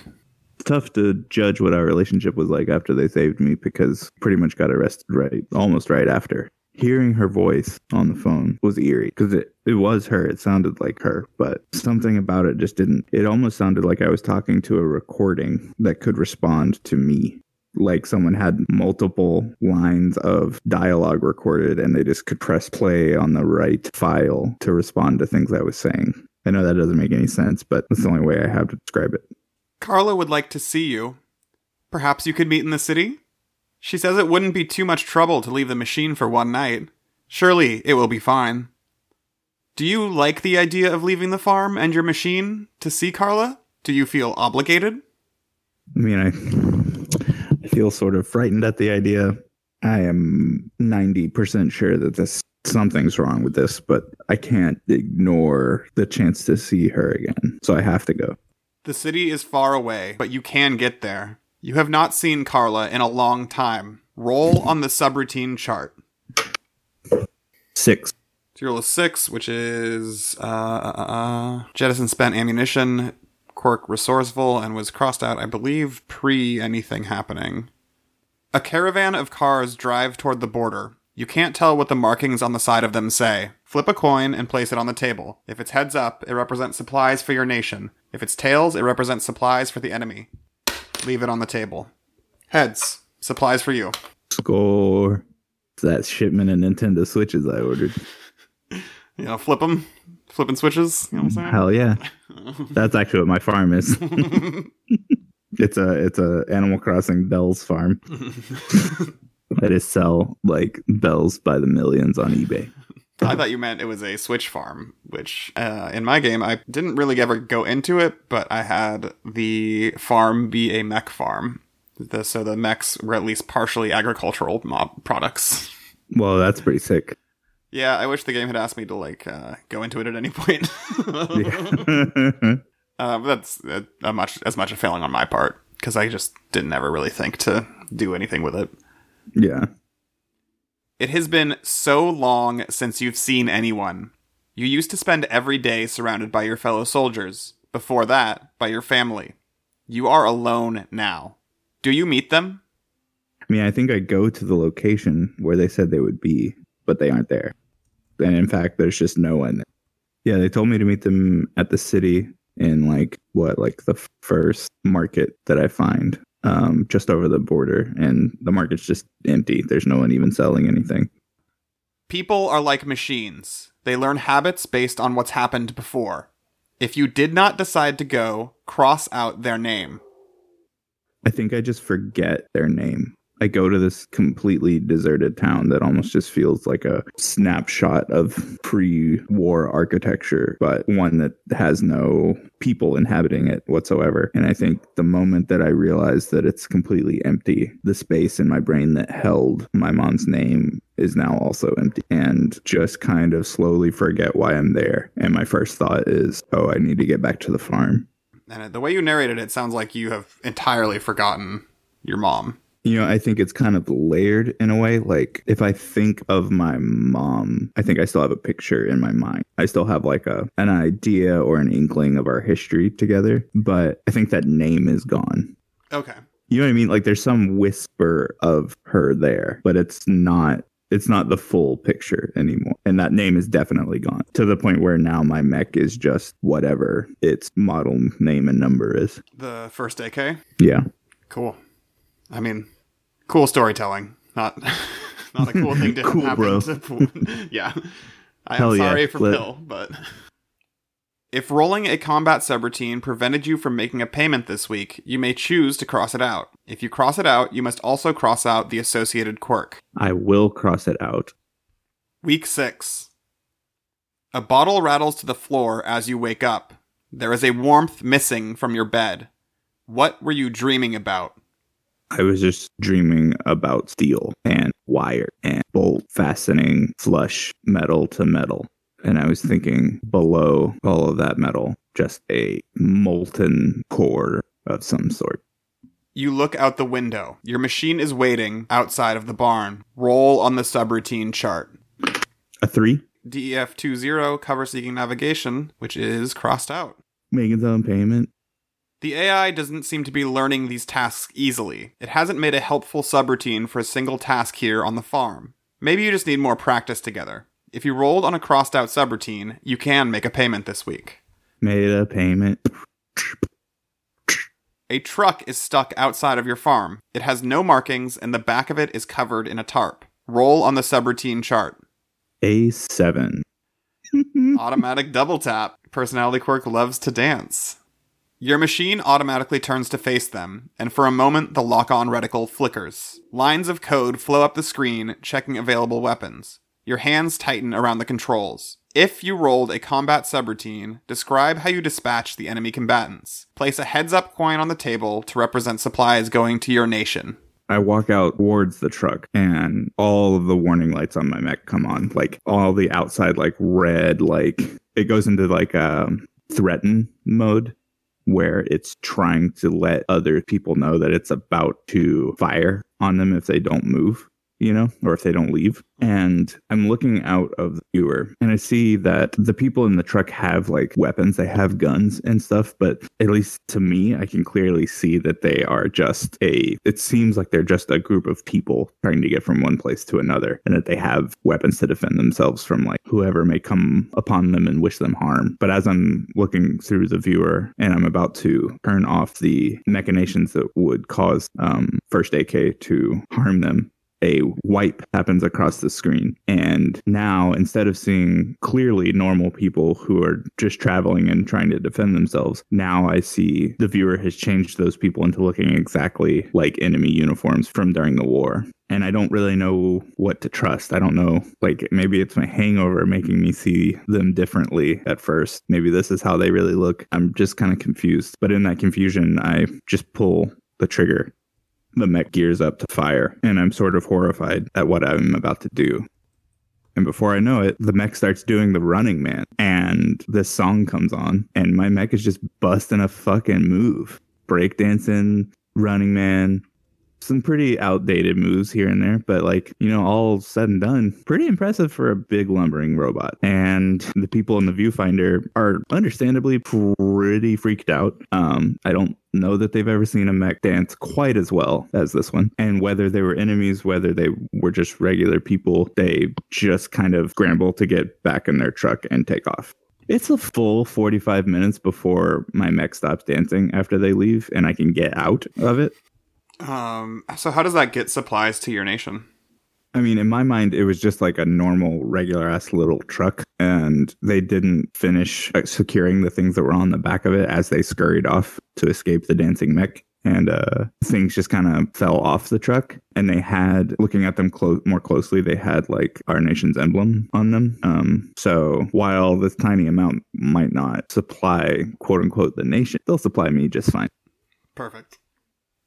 tough to judge what our relationship was like after they saved me because pretty much got arrested right almost right after hearing her voice on the phone was eerie because it, it was her it sounded like her but something about it just didn't it almost sounded like i was talking to a recording that could respond to me like someone had multiple lines of dialogue recorded and they just could press play on the right file to respond to things i was saying i know that doesn't make any sense but that's the only way i have to describe it Carla would like to see you. Perhaps you could meet in the city? She says it wouldn't be too much trouble to leave the machine for one night. Surely it will be fine. Do you like the idea of leaving the farm and your machine to see Carla? Do you feel obligated? I mean, I, I feel sort of frightened at the idea. I am 90% sure that this something's wrong with this, but I can't ignore the chance to see her again. So I have to go. The city is far away, but you can get there. You have not seen Carla in a long time. Roll on the subroutine chart. Six. So you roll a six, which is uh, uh, uh, jettison spent ammunition, quirk resourceful, and was crossed out, I believe, pre anything happening. A caravan of cars drive toward the border. You can't tell what the markings on the side of them say. Flip a coin and place it on the table. If it's heads up, it represents supplies for your nation. If it's tails, it represents supplies for the enemy. Leave it on the table. Heads, supplies for you. Score. That shipment of Nintendo Switches I ordered. You know, flip them, flipping switches. You know what I'm saying? Hell yeah. That's actually what my farm is. it's a it's a Animal Crossing bells farm. I just sell like bells by the millions on eBay. I thought you meant it was a Switch farm, which uh, in my game I didn't really ever go into it, but I had the farm be a mech farm. The, so the mechs were at least partially agricultural mob products. Well, that's pretty sick. Yeah, I wish the game had asked me to like uh, go into it at any point. Uh, that's uh, a much as much a failing on my part because I just didn't ever really think to do anything with it. yeah. It has been so long since you've seen anyone. You used to spend every day surrounded by your fellow soldiers. Before that, by your family. You are alone now. Do you meet them? I mean, I think I go to the location where they said they would be, but they aren't there. And in fact, there's just no one. There. Yeah, they told me to meet them at the city in like what, like the first market that I find. Um, just over the border, and the market's just empty. There's no one even selling anything. People are like machines. They learn habits based on what's happened before. If you did not decide to go, cross out their name. I think I just forget their name. I go to this completely deserted town that almost just feels like a snapshot of pre war architecture, but one that has no people inhabiting it whatsoever. And I think the moment that I realize that it's completely empty, the space in my brain that held my mom's name is now also empty and just kind of slowly forget why I'm there. And my first thought is, oh, I need to get back to the farm. And the way you narrated it sounds like you have entirely forgotten your mom. You know, I think it's kind of layered in a way. Like if I think of my mom, I think I still have a picture in my mind. I still have like a an idea or an inkling of our history together, but I think that name is gone. Okay. You know what I mean? Like there's some whisper of her there, but it's not it's not the full picture anymore. And that name is definitely gone to the point where now my mech is just whatever its model name and number is. The first AK? Yeah. Cool. I mean, cool storytelling. Not not a cool thing to Cool, happen to Yeah. I am Hell yeah. sorry for Let- Bill, but if rolling a combat subroutine prevented you from making a payment this week, you may choose to cross it out. If you cross it out, you must also cross out the associated quirk. I will cross it out. Week 6. A bottle rattles to the floor as you wake up. There is a warmth missing from your bed. What were you dreaming about? I was just dreaming about steel and wire and bolt fastening flush metal to metal. And I was thinking below all of that metal, just a molten core of some sort. You look out the window. Your machine is waiting outside of the barn. Roll on the subroutine chart. A three? DEF 20 cover seeking navigation, which is crossed out. Making some payment. The AI doesn't seem to be learning these tasks easily. It hasn't made a helpful subroutine for a single task here on the farm. Maybe you just need more practice together. If you rolled on a crossed out subroutine, you can make a payment this week. Made a payment. A truck is stuck outside of your farm. It has no markings and the back of it is covered in a tarp. Roll on the subroutine chart. A seven. Automatic double tap. Personality quirk loves to dance. Your machine automatically turns to face them, and for a moment the lock on reticle flickers. Lines of code flow up the screen, checking available weapons. Your hands tighten around the controls. If you rolled a combat subroutine, describe how you dispatch the enemy combatants. Place a heads up coin on the table to represent supplies going to your nation. I walk out towards the truck and all of the warning lights on my mech come on. Like all the outside, like red, like it goes into like a threaten mode where it's trying to let other people know that it's about to fire on them if they don't move, you know, or if they don't leave. And I'm looking out of the viewer and I see that the people in the truck have like weapons, they have guns and stuff, but at least to me, I can clearly see that they are just a, it seems like they're just a group of people trying to get from one place to another and that they have weapons to defend themselves from like whoever may come upon them and wish them harm. But as I'm looking through the viewer and I'm about to turn off the machinations that would cause um, first AK to harm them, a wipe happens across the screen. And now, instead of seeing clearly normal people who are just traveling and trying to defend themselves, now I see the viewer has changed those people into looking exactly like enemy uniforms from during the war. And I don't really know what to trust. I don't know. Like, maybe it's my hangover making me see them differently at first. Maybe this is how they really look. I'm just kind of confused. But in that confusion, I just pull the trigger the mech gears up to fire, and I'm sort of horrified at what I'm about to do. And before I know it, the mech starts doing the running man, and this song comes on, and my mech is just busting a fucking move. Breakdancing, running man, some pretty outdated moves here and there, but like, you know, all said and done, pretty impressive for a big lumbering robot. And the people in the viewfinder are understandably pretty freaked out. Um, I don't know that they've ever seen a mech dance quite as well as this one. And whether they were enemies, whether they were just regular people, they just kind of scramble to get back in their truck and take off. It's a full 45 minutes before my mech stops dancing after they leave and I can get out of it. Um, so how does that get supplies to your nation? I mean, in my mind, it was just like a normal, regular ass little truck, and they didn't finish securing the things that were on the back of it as they scurried off to escape the dancing mech. And uh, things just kind of fell off the truck. And they had, looking at them clo- more closely, they had like our nation's emblem on them. Um, so while this tiny amount might not supply, quote unquote, the nation, they'll supply me just fine. Perfect.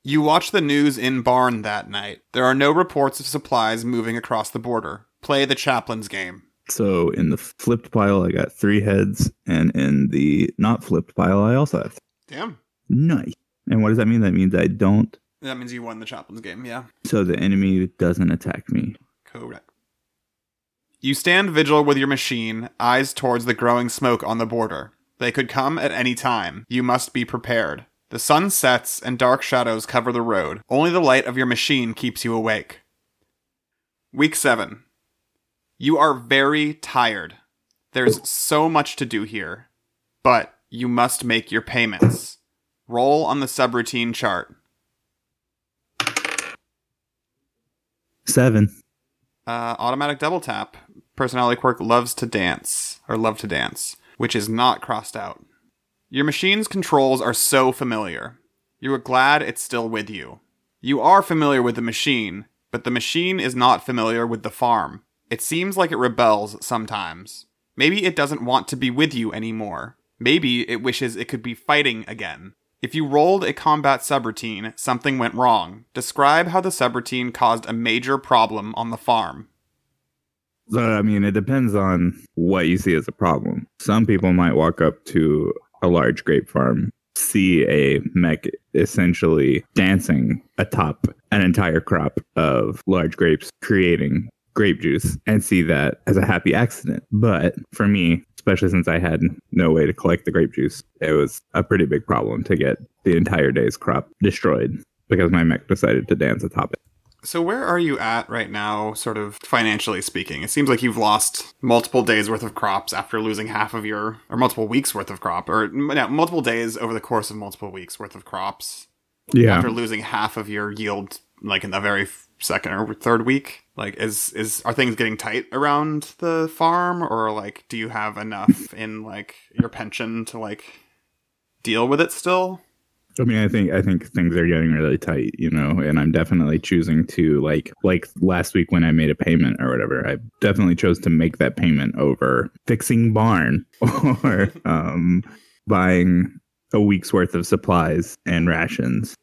You watch the news in Barn that night. There are no reports of supplies moving across the border. Play the chaplain's game. So in the flipped pile, I got three heads, and in the not flipped pile, I also have Damn. nice. And what does that mean? That means I don't. That means you won the chaplain's game, yeah. So the enemy doesn't attack me. Correct. You stand vigil with your machine, eyes towards the growing smoke on the border. They could come at any time. You must be prepared. The sun sets and dark shadows cover the road. Only the light of your machine keeps you awake. Week 7. You are very tired. There's so much to do here, but you must make your payments. Roll on the subroutine chart. Seven. Uh, automatic double tap. Personality quirk loves to dance, or love to dance, which is not crossed out. Your machine's controls are so familiar. You are glad it's still with you. You are familiar with the machine, but the machine is not familiar with the farm. It seems like it rebels sometimes. Maybe it doesn't want to be with you anymore. Maybe it wishes it could be fighting again. If you rolled a combat subroutine, something went wrong. Describe how the subroutine caused a major problem on the farm. So I mean, it depends on what you see as a problem. Some people might walk up to a large grape farm, see a mech essentially dancing atop an entire crop of large grapes, creating grape juice, and see that as a happy accident. But for me, especially since I had no way to collect the grape juice, it was a pretty big problem to get the entire day's crop destroyed because my mech decided to dance atop it. So, where are you at right now, sort of financially speaking? It seems like you've lost multiple days worth of crops after losing half of your, or multiple weeks worth of crop, or no, multiple days over the course of multiple weeks worth of crops. Yeah. After losing half of your yield, like in the very second or third week, like is is are things getting tight around the farm, or like do you have enough in like your pension to like deal with it still? I mean, I think I think things are getting really tight, you know, and I'm definitely choosing to like like last week when I made a payment or whatever. I definitely chose to make that payment over fixing barn or um, buying a week's worth of supplies and rations.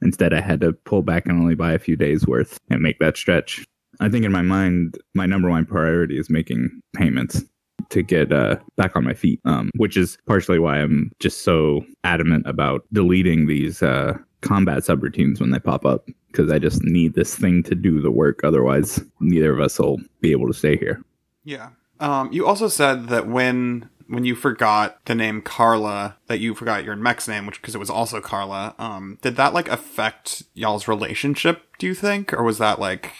Instead, I had to pull back and only buy a few days worth and make that stretch. I think in my mind, my number one priority is making payments to get uh, back on my feet, um, which is partially why I'm just so adamant about deleting these uh, combat subroutines when they pop up because I just need this thing to do the work. Otherwise, neither of us will be able to stay here. Yeah. Um, you also said that when when you forgot the name Carla, that you forgot your mech's name, which because it was also Carla. Um, did that like affect y'all's relationship? Do you think, or was that like?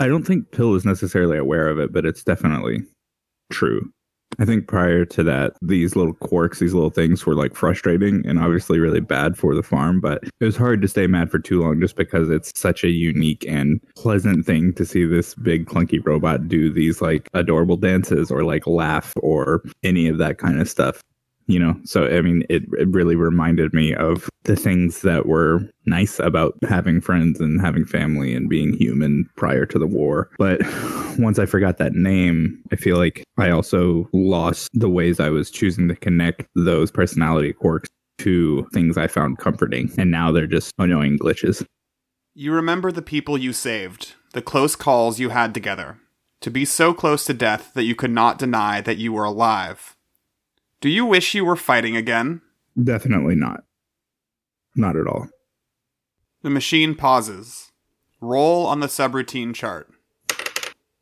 I don't think Pill is necessarily aware of it, but it's definitely true. I think prior to that, these little quirks, these little things were like frustrating and obviously really bad for the farm, but it was hard to stay mad for too long just because it's such a unique and pleasant thing to see this big clunky robot do these like adorable dances or like laugh or any of that kind of stuff you know? So i mean it, it really reminded me of the things that were nice about having friends and having family and being human prior to the war. But once i forgot that name i feel like i also lost the ways i was choosing to connect those personality quirks to things i found comforting. And now they're just annoying glitches. You remember the people you saved, the close calls you had together, to be so close to death that you could not deny that you were alive. Do you wish you were fighting again? definitely not not at all The machine pauses. Roll on the subroutine chart.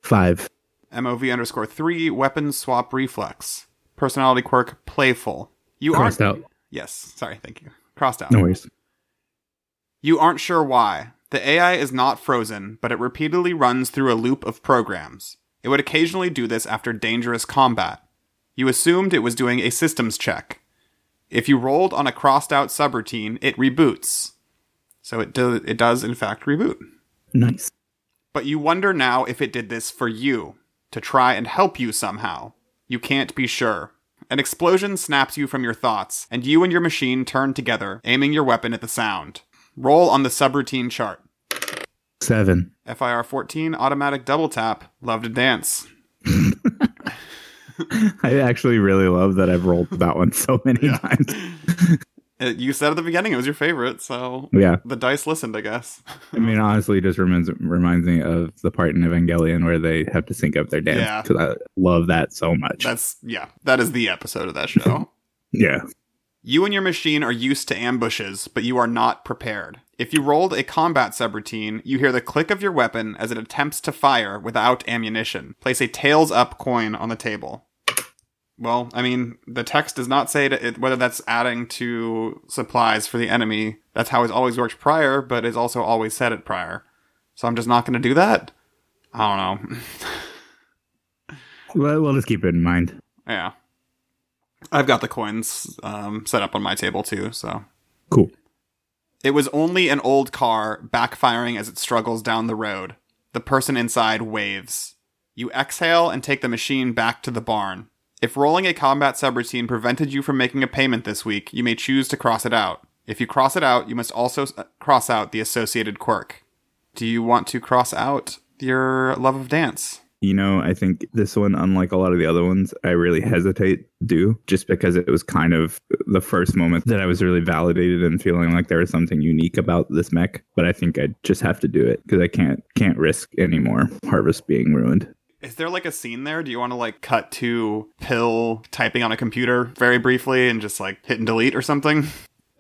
five MOV underscore three, weapon swap reflex. Personality quirk, playful. You crossed aren't. out Yes, sorry, thank you. Crossed out. no worries You aren't sure why. The AI is not frozen, but it repeatedly runs through a loop of programs. It would occasionally do this after dangerous combat. You assumed it was doing a systems check. If you rolled on a crossed out subroutine, it reboots. So it do- it does in fact reboot. Nice. But you wonder now if it did this for you, to try and help you somehow. You can't be sure. An explosion snaps you from your thoughts, and you and your machine turn together, aiming your weapon at the sound. Roll on the subroutine chart. Seven. FIR 14, automatic double tap, love to dance. I actually really love that I've rolled that one so many times. Uh, You said at the beginning it was your favorite, so Yeah. the dice listened, I guess. I mean, honestly, it just reminds reminds me of the part in Evangelion where they have to sync up their dance Yeah. because I love that so much. That's, yeah, that is the episode of that show. yeah. You and your machine are used to ambushes, but you are not prepared. If you rolled a combat subroutine, you hear the click of your weapon as it attempts to fire without ammunition. Place a tails up coin on the table. Well, I mean, the text does not say it, whether that's adding to supplies for the enemy. That's how it's always worked prior, but it's also always said it prior. So I'm just not going to do that? I don't know. Well, we'll just keep it in mind. yeah. I've got the coins um, set up on my table too, so. Cool. It was only an old car backfiring as it struggles down the road. The person inside waves. You exhale and take the machine back to the barn. If rolling a combat subroutine prevented you from making a payment this week, you may choose to cross it out. If you cross it out, you must also uh, cross out the associated quirk. Do you want to cross out your love of dance? You know, I think this one, unlike a lot of the other ones, I really hesitate to do just because it was kind of the first moment that I was really validated and feeling like there was something unique about this mech. But I think I just have to do it because I can't can't risk any more harvest being ruined. Is there like a scene there? Do you want to like cut to Pill typing on a computer very briefly and just like hit and delete or something?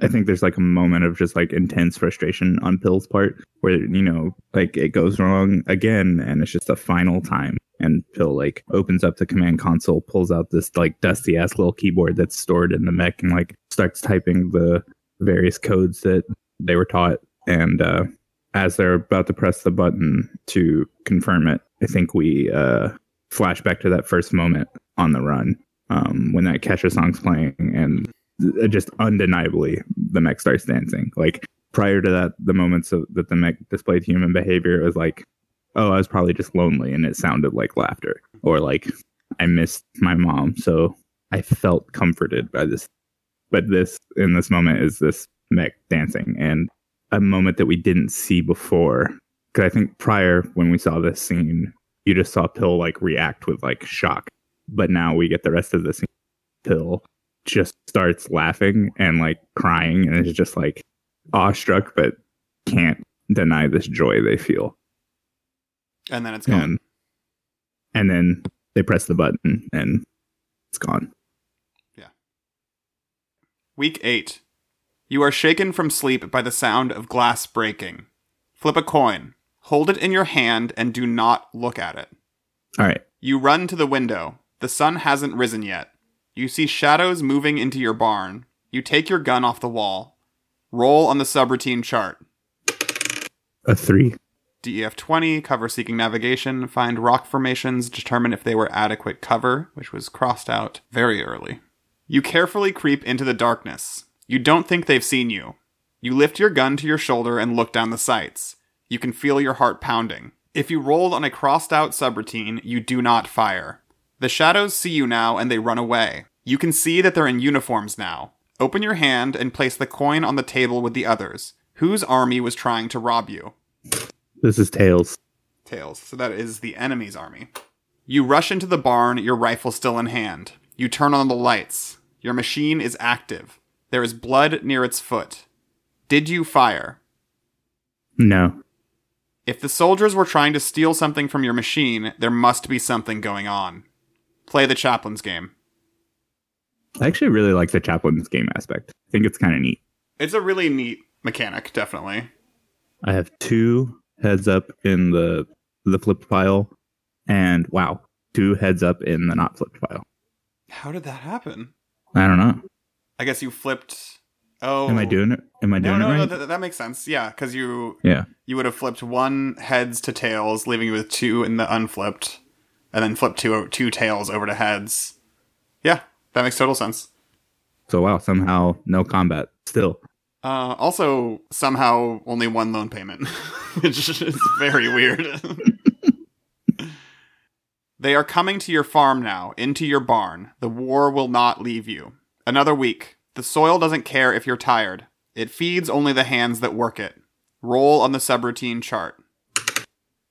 I think there's like a moment of just like intense frustration on Pill's part where, you know, like it goes wrong again and it's just a final time. And Pill like opens up the command console, pulls out this like dusty ass little keyboard that's stored in the mech and like starts typing the various codes that they were taught. And uh, as they're about to press the button to confirm it, I think we uh, flash back to that first moment on the run um, when that Kesha song's playing and th- just undeniably the mech starts dancing. Like prior to that, the moments of, that the mech displayed human behavior, it was like, oh, I was probably just lonely and it sounded like laughter or like I missed my mom. So I felt comforted by this. But this in this moment is this mech dancing and a moment that we didn't see before. Because I think prior when we saw this scene, you just saw Pill like react with like shock. But now we get the rest of the scene. Pill just starts laughing and like crying and is just like awestruck, but can't deny this joy they feel. And then it's gone. And and then they press the button and it's gone. Yeah. Week 8. You are shaken from sleep by the sound of glass breaking. Flip a coin. Hold it in your hand and do not look at it. All right. You run to the window. The sun hasn't risen yet. You see shadows moving into your barn. You take your gun off the wall. Roll on the subroutine chart. A three. DEF 20, cover seeking navigation, find rock formations, determine if they were adequate cover, which was crossed out very early. You carefully creep into the darkness. You don't think they've seen you. You lift your gun to your shoulder and look down the sights. You can feel your heart pounding. If you rolled on a crossed out subroutine, you do not fire. The shadows see you now and they run away. You can see that they're in uniforms now. Open your hand and place the coin on the table with the others. Whose army was trying to rob you? This is Tails. Tails. So that is the enemy's army. You rush into the barn, your rifle still in hand. You turn on the lights. Your machine is active. There is blood near its foot. Did you fire? No. If the soldiers were trying to steal something from your machine, there must be something going on. Play the chaplain's game. I actually really like the chaplain's game aspect. I think it's kind of neat. It's a really neat mechanic, definitely. I have two heads up in the the flipped file, and wow, two heads up in the not flipped file. How did that happen? I don't know. I guess you flipped. Oh, Am I doing it? Am I doing no, it no. right? That, that makes sense. Yeah, because you yeah. you would have flipped one heads to tails, leaving you with two in the unflipped, and then flip two two tails over to heads. Yeah, that makes total sense. So wow, somehow no combat still. Uh, also, somehow only one loan payment, which is very weird. they are coming to your farm now, into your barn. The war will not leave you. Another week. The soil doesn't care if you're tired. It feeds only the hands that work it. Roll on the subroutine chart.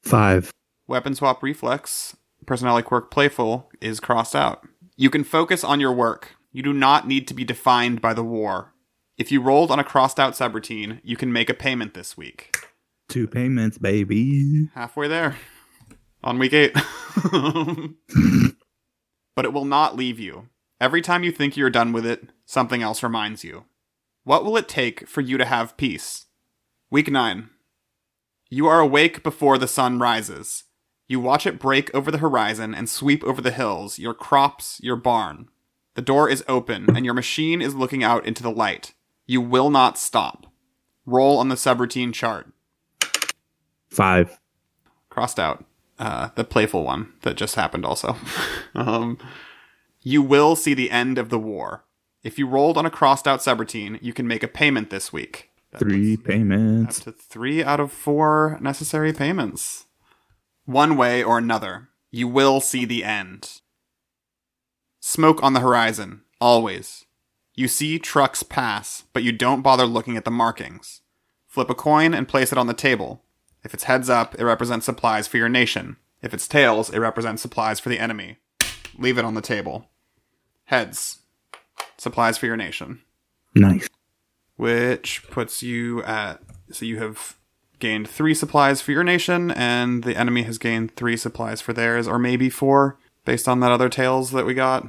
Five. Weapon swap reflex, personality quirk playful, is crossed out. You can focus on your work. You do not need to be defined by the war. If you rolled on a crossed out subroutine, you can make a payment this week. Two payments, baby. Halfway there. On week eight. but it will not leave you. Every time you think you're done with it, something else reminds you. What will it take for you to have peace? Week 9. You are awake before the sun rises. You watch it break over the horizon and sweep over the hills, your crops, your barn. The door is open, and your machine is looking out into the light. You will not stop. Roll on the subroutine chart. Five. Crossed out. Uh, the playful one that just happened also. um, you will see the end of the war. If you rolled on a crossed out subroutine, you can make a payment this week. That Three payments. up to three out of four necessary payments. One way or another, you will see the end. Smoke on the horizon, always. You see trucks pass, but you don't bother looking at the markings. Flip a coin and place it on the table. If it's heads up, it represents supplies for your nation. If it's tails, it represents supplies for the enemy. Leave it on the table. Heads. Supplies for your nation. Nice. which puts you at so you have gained three supplies for your nation and the enemy has gained three supplies for theirs or maybe four based on that other tails that we got.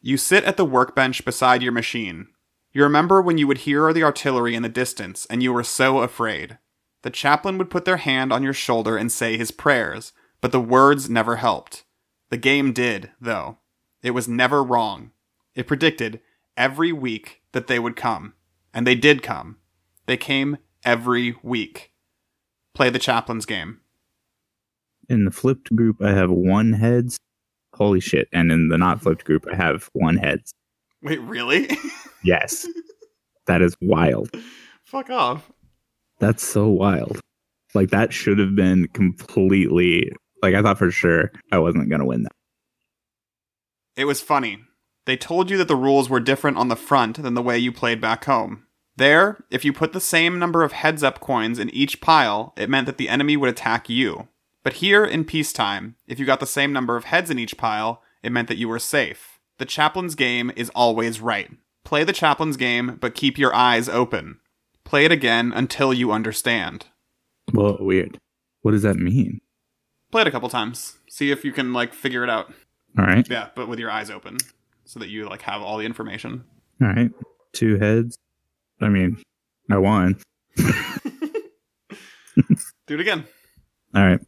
You sit at the workbench beside your machine. You remember when you would hear the artillery in the distance and you were so afraid. The chaplain would put their hand on your shoulder and say his prayers but the words never helped. The game did though. It was never wrong it predicted every week that they would come and they did come. They came every week. Play the chaplain's game. In the flipped group, I have one heads. Holy shit. And in the not flipped group, I have one heads. Wait, really? Yes. that is wild. Fuck off. That's so wild. Like, that should have been completely. Like, I thought for sure I wasn't going to win that. It was funny. They told you that the rules were different on the front than the way you played back home. There, if you put the same number of heads up coins in each pile, it meant that the enemy would attack you. But here in peacetime, if you got the same number of heads in each pile, it meant that you were safe. The chaplain's game is always right. Play the chaplain's game, but keep your eyes open. Play it again until you understand. Well, weird. What does that mean? Play it a couple times. See if you can like figure it out. All right. Yeah, but with your eyes open, so that you like have all the information. All right. Two heads. I mean, I won. Do it again. All right.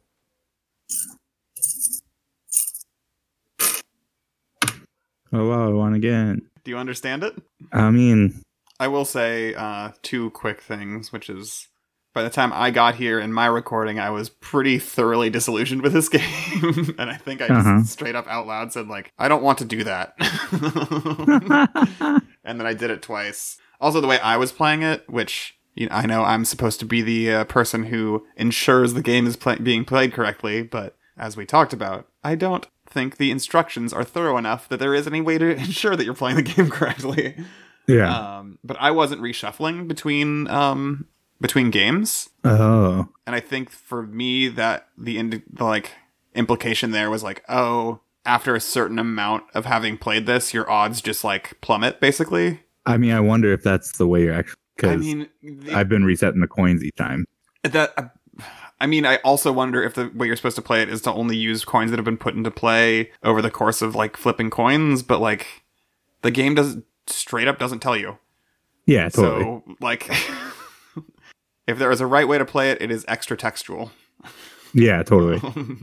Oh, wow. I won again. Do you understand it? I mean, I will say uh, two quick things, which is by the time I got here in my recording, I was pretty thoroughly disillusioned with this game, and I think I just Uh-huh. straight up out loud said like, I don't want to do that, and then I did it twice. Also, the way I was playing it, which you know, I know I'm supposed to be the uh, person who ensures the game is play- being played correctly, but as we talked about, I don't think the instructions are thorough enough that there is any way to ensure that you're playing the game correctly. yeah. Um, but I wasn't reshuffling between um between games, oh, and I think for me that the, ind- the like implication there was like, oh, after a certain amount of having played this, your odds just like plummet, basically. I mean, I wonder if that's the way you're actually. I Because mean, the, I've been resetting the coins each time. that. uh, I mean, I also wonder if the way you're supposed to play it is to only use coins that have been put into play over the course of like flipping coins, but like the game doesn't straight up doesn't tell you. Yeah, totally. So, like, if there is a right way to play it, it is extra textual. yeah, totally.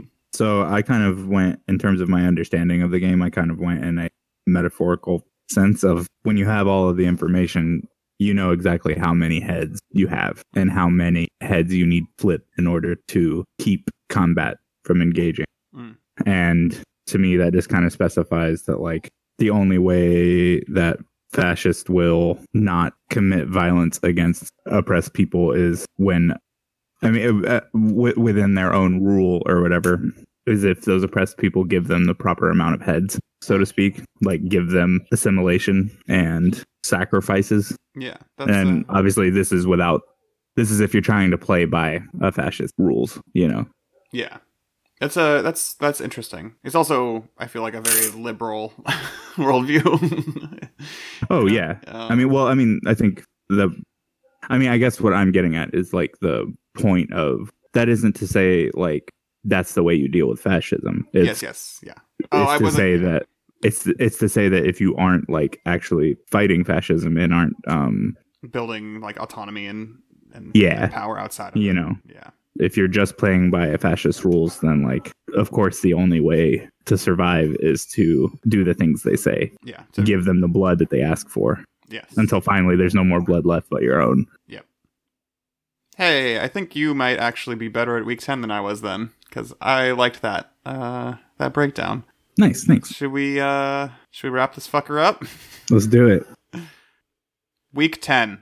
So I kind of went in terms of my understanding of the game. I kind of went in a metaphorical sense of when you have all of the information, you know exactly how many heads you have and how many heads you need flip in order to keep combat from engaging. Mm. And to me, that just kind of specifies that like the only way that fascists will not commit violence against oppressed people is when, I mean, uh, w- within their own rule or whatever, is if those oppressed people give them the proper amount of heads, so to speak, like give them assimilation and sacrifices. Yeah. That's and uh, obviously, this is without. This is if you're trying to play by a fascist rules, you know. yeah. That's a that's that's interesting. It's also I feel like a very liberal worldview. Oh yeah. Um, I mean, well, I mean, I think the, I mean, I guess what I'm getting at is like the point of that isn't to say like that's the way you deal with fascism. It's, yes, yes, yeah. it's Oh, I to wasn't- say that it's it's to say that if you aren't like actually fighting fascism and aren't um Building like autonomy and and Yeah. and power outside of you it. know Yeah. If you're just playing by fascist rules then like of course the only way to survive is to do the things they say Yeah. So, give them the blood that they ask for yes. until finally there's no more blood left but your own Yep. Hey, I think you might actually be better at week 10 than I was then cuz I liked that uh that breakdown. nice thanks Should we uh should we wrap this fucker up? let's do it Week 10.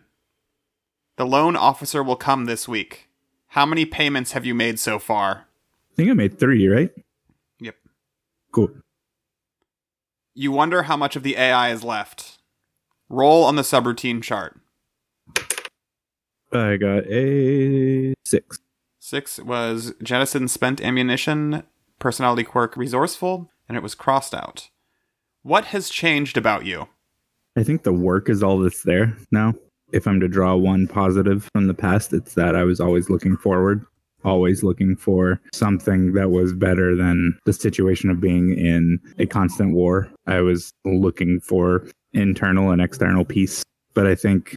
The loan officer will come this week. How many payments have you made so far? I think I made three, right? Yep. Cool. You wonder how much of the AI is left. Roll on the subroutine chart. I got a six. Six was jettison spent ammunition, personality quirk resourceful, and it was crossed out. What has changed about you? I think the work is all that's there now. If I'm to draw one positive from the past, it's that I was always looking forward, always looking for something that was better than the situation of being in a constant war. I was looking for internal and external peace. But I think,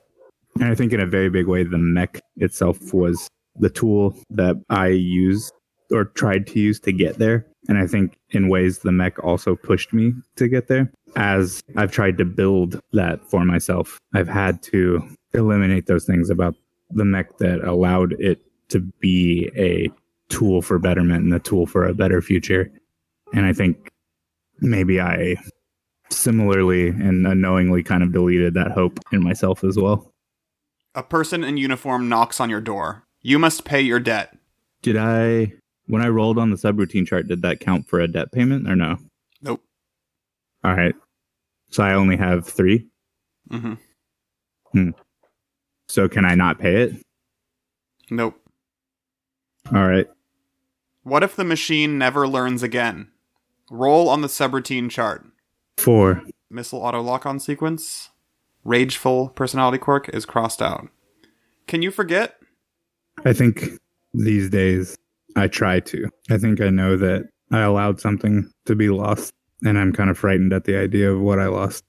and I think in a very big way, the mech itself was the tool that I used or tried to use to get there. And I think in ways the mech also pushed me to get there. As I've tried to build that for myself, I've had to eliminate those things about the mech that allowed it to be a tool for betterment and a tool for a better future. And I think maybe I similarly and unknowingly kind of deleted that hope in myself as well. A person in uniform knocks on your door. You must pay your debt. Did I, when I rolled on the subroutine chart, did that count for a debt payment or no? Nope. All right. So I only have three. Mm-hmm. So can I not pay it? Nope. All right. What if the machine never learns again? Roll on the subroutine chart. Four. Missile auto lock on sequence. Rageful personality quirk is crossed out. Can you forget? I think these days I try to. I think I know that I allowed something to be lost, and I'm kind of frightened at the idea of what I lost.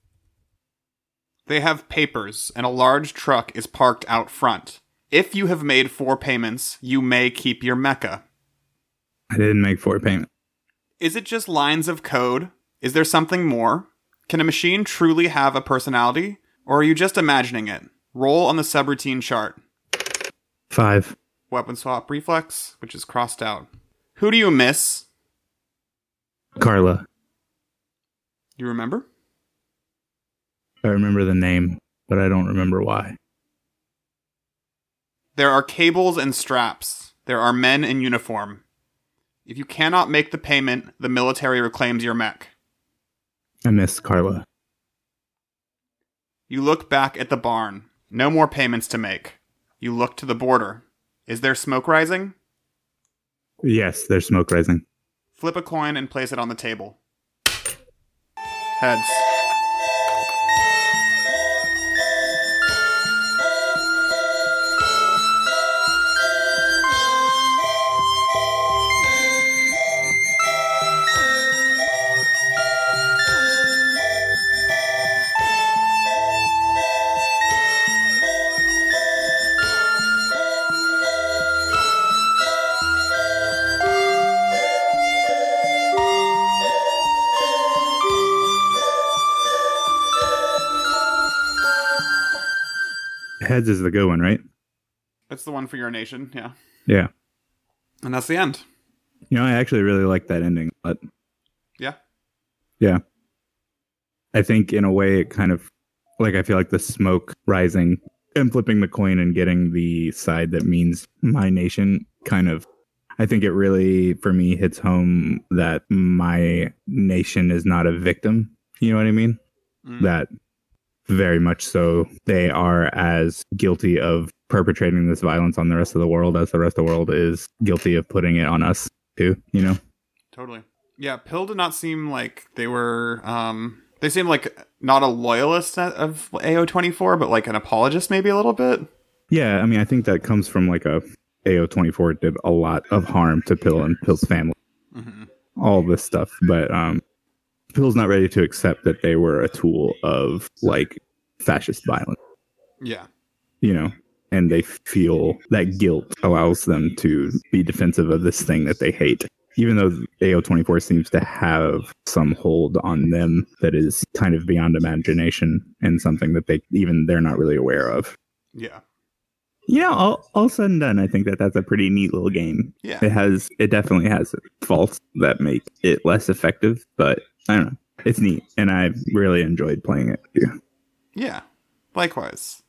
They have papers, and a large truck is parked out front. If you have made four payments, you may keep your mecha. I didn't make four payments. Is it just lines of code? Is there something more? Can a machine truly have a personality? Or are you just imagining it? Roll on the subroutine chart. Five. Weapon swap reflex, which is crossed out. Who do you miss? Carla. You remember? I remember the name, but I don't remember why. There are cables and straps. There are men in uniform. If you cannot make the payment, the military reclaims your mech. I miss Carla. You look back at the barn. No more payments to make. You look to the border. Is there smoke rising? Yes, there's smoke rising. Flip a coin and place it on the table. Heads. Heads is the good one, right? That's the one for your nation, yeah. Yeah. And that's the end. You know, I actually really like that ending, but Yeah. yeah. I think in a way it kind of like I feel like the smoke rising and flipping the coin and getting the side that means my nation kind of I think it really for me hits home that my nation is not a victim. You know what I mean? Mm. That very much so they are as guilty of perpetrating this violence on the rest of the world as the rest of the world is guilty of putting it on us too, you know? Totally. Yeah, Pill did not seem like they were. um They seemed like not a loyalist of AO24, but like an apologist, maybe a little bit. Yeah, I mean, I think that comes from like a AO24 did a lot of harm to Pill and Pill's family, hmm all this stuff, but um, Pill's not ready to accept that they were a tool of like fascist violence, Yeah. you know, and they feel that guilt allows them to be defensive of this thing that they hate. Even though AO24 seems to have some hold on them that is kind of beyond imagination and something that they even they're not really aware of. Yeah. You know, all, all said and done, I think that that's a pretty neat little game. Yeah. It has, it definitely has faults that make it less effective, but I don't know. It's neat, and I really enjoyed playing it. too. Yeah. Likewise.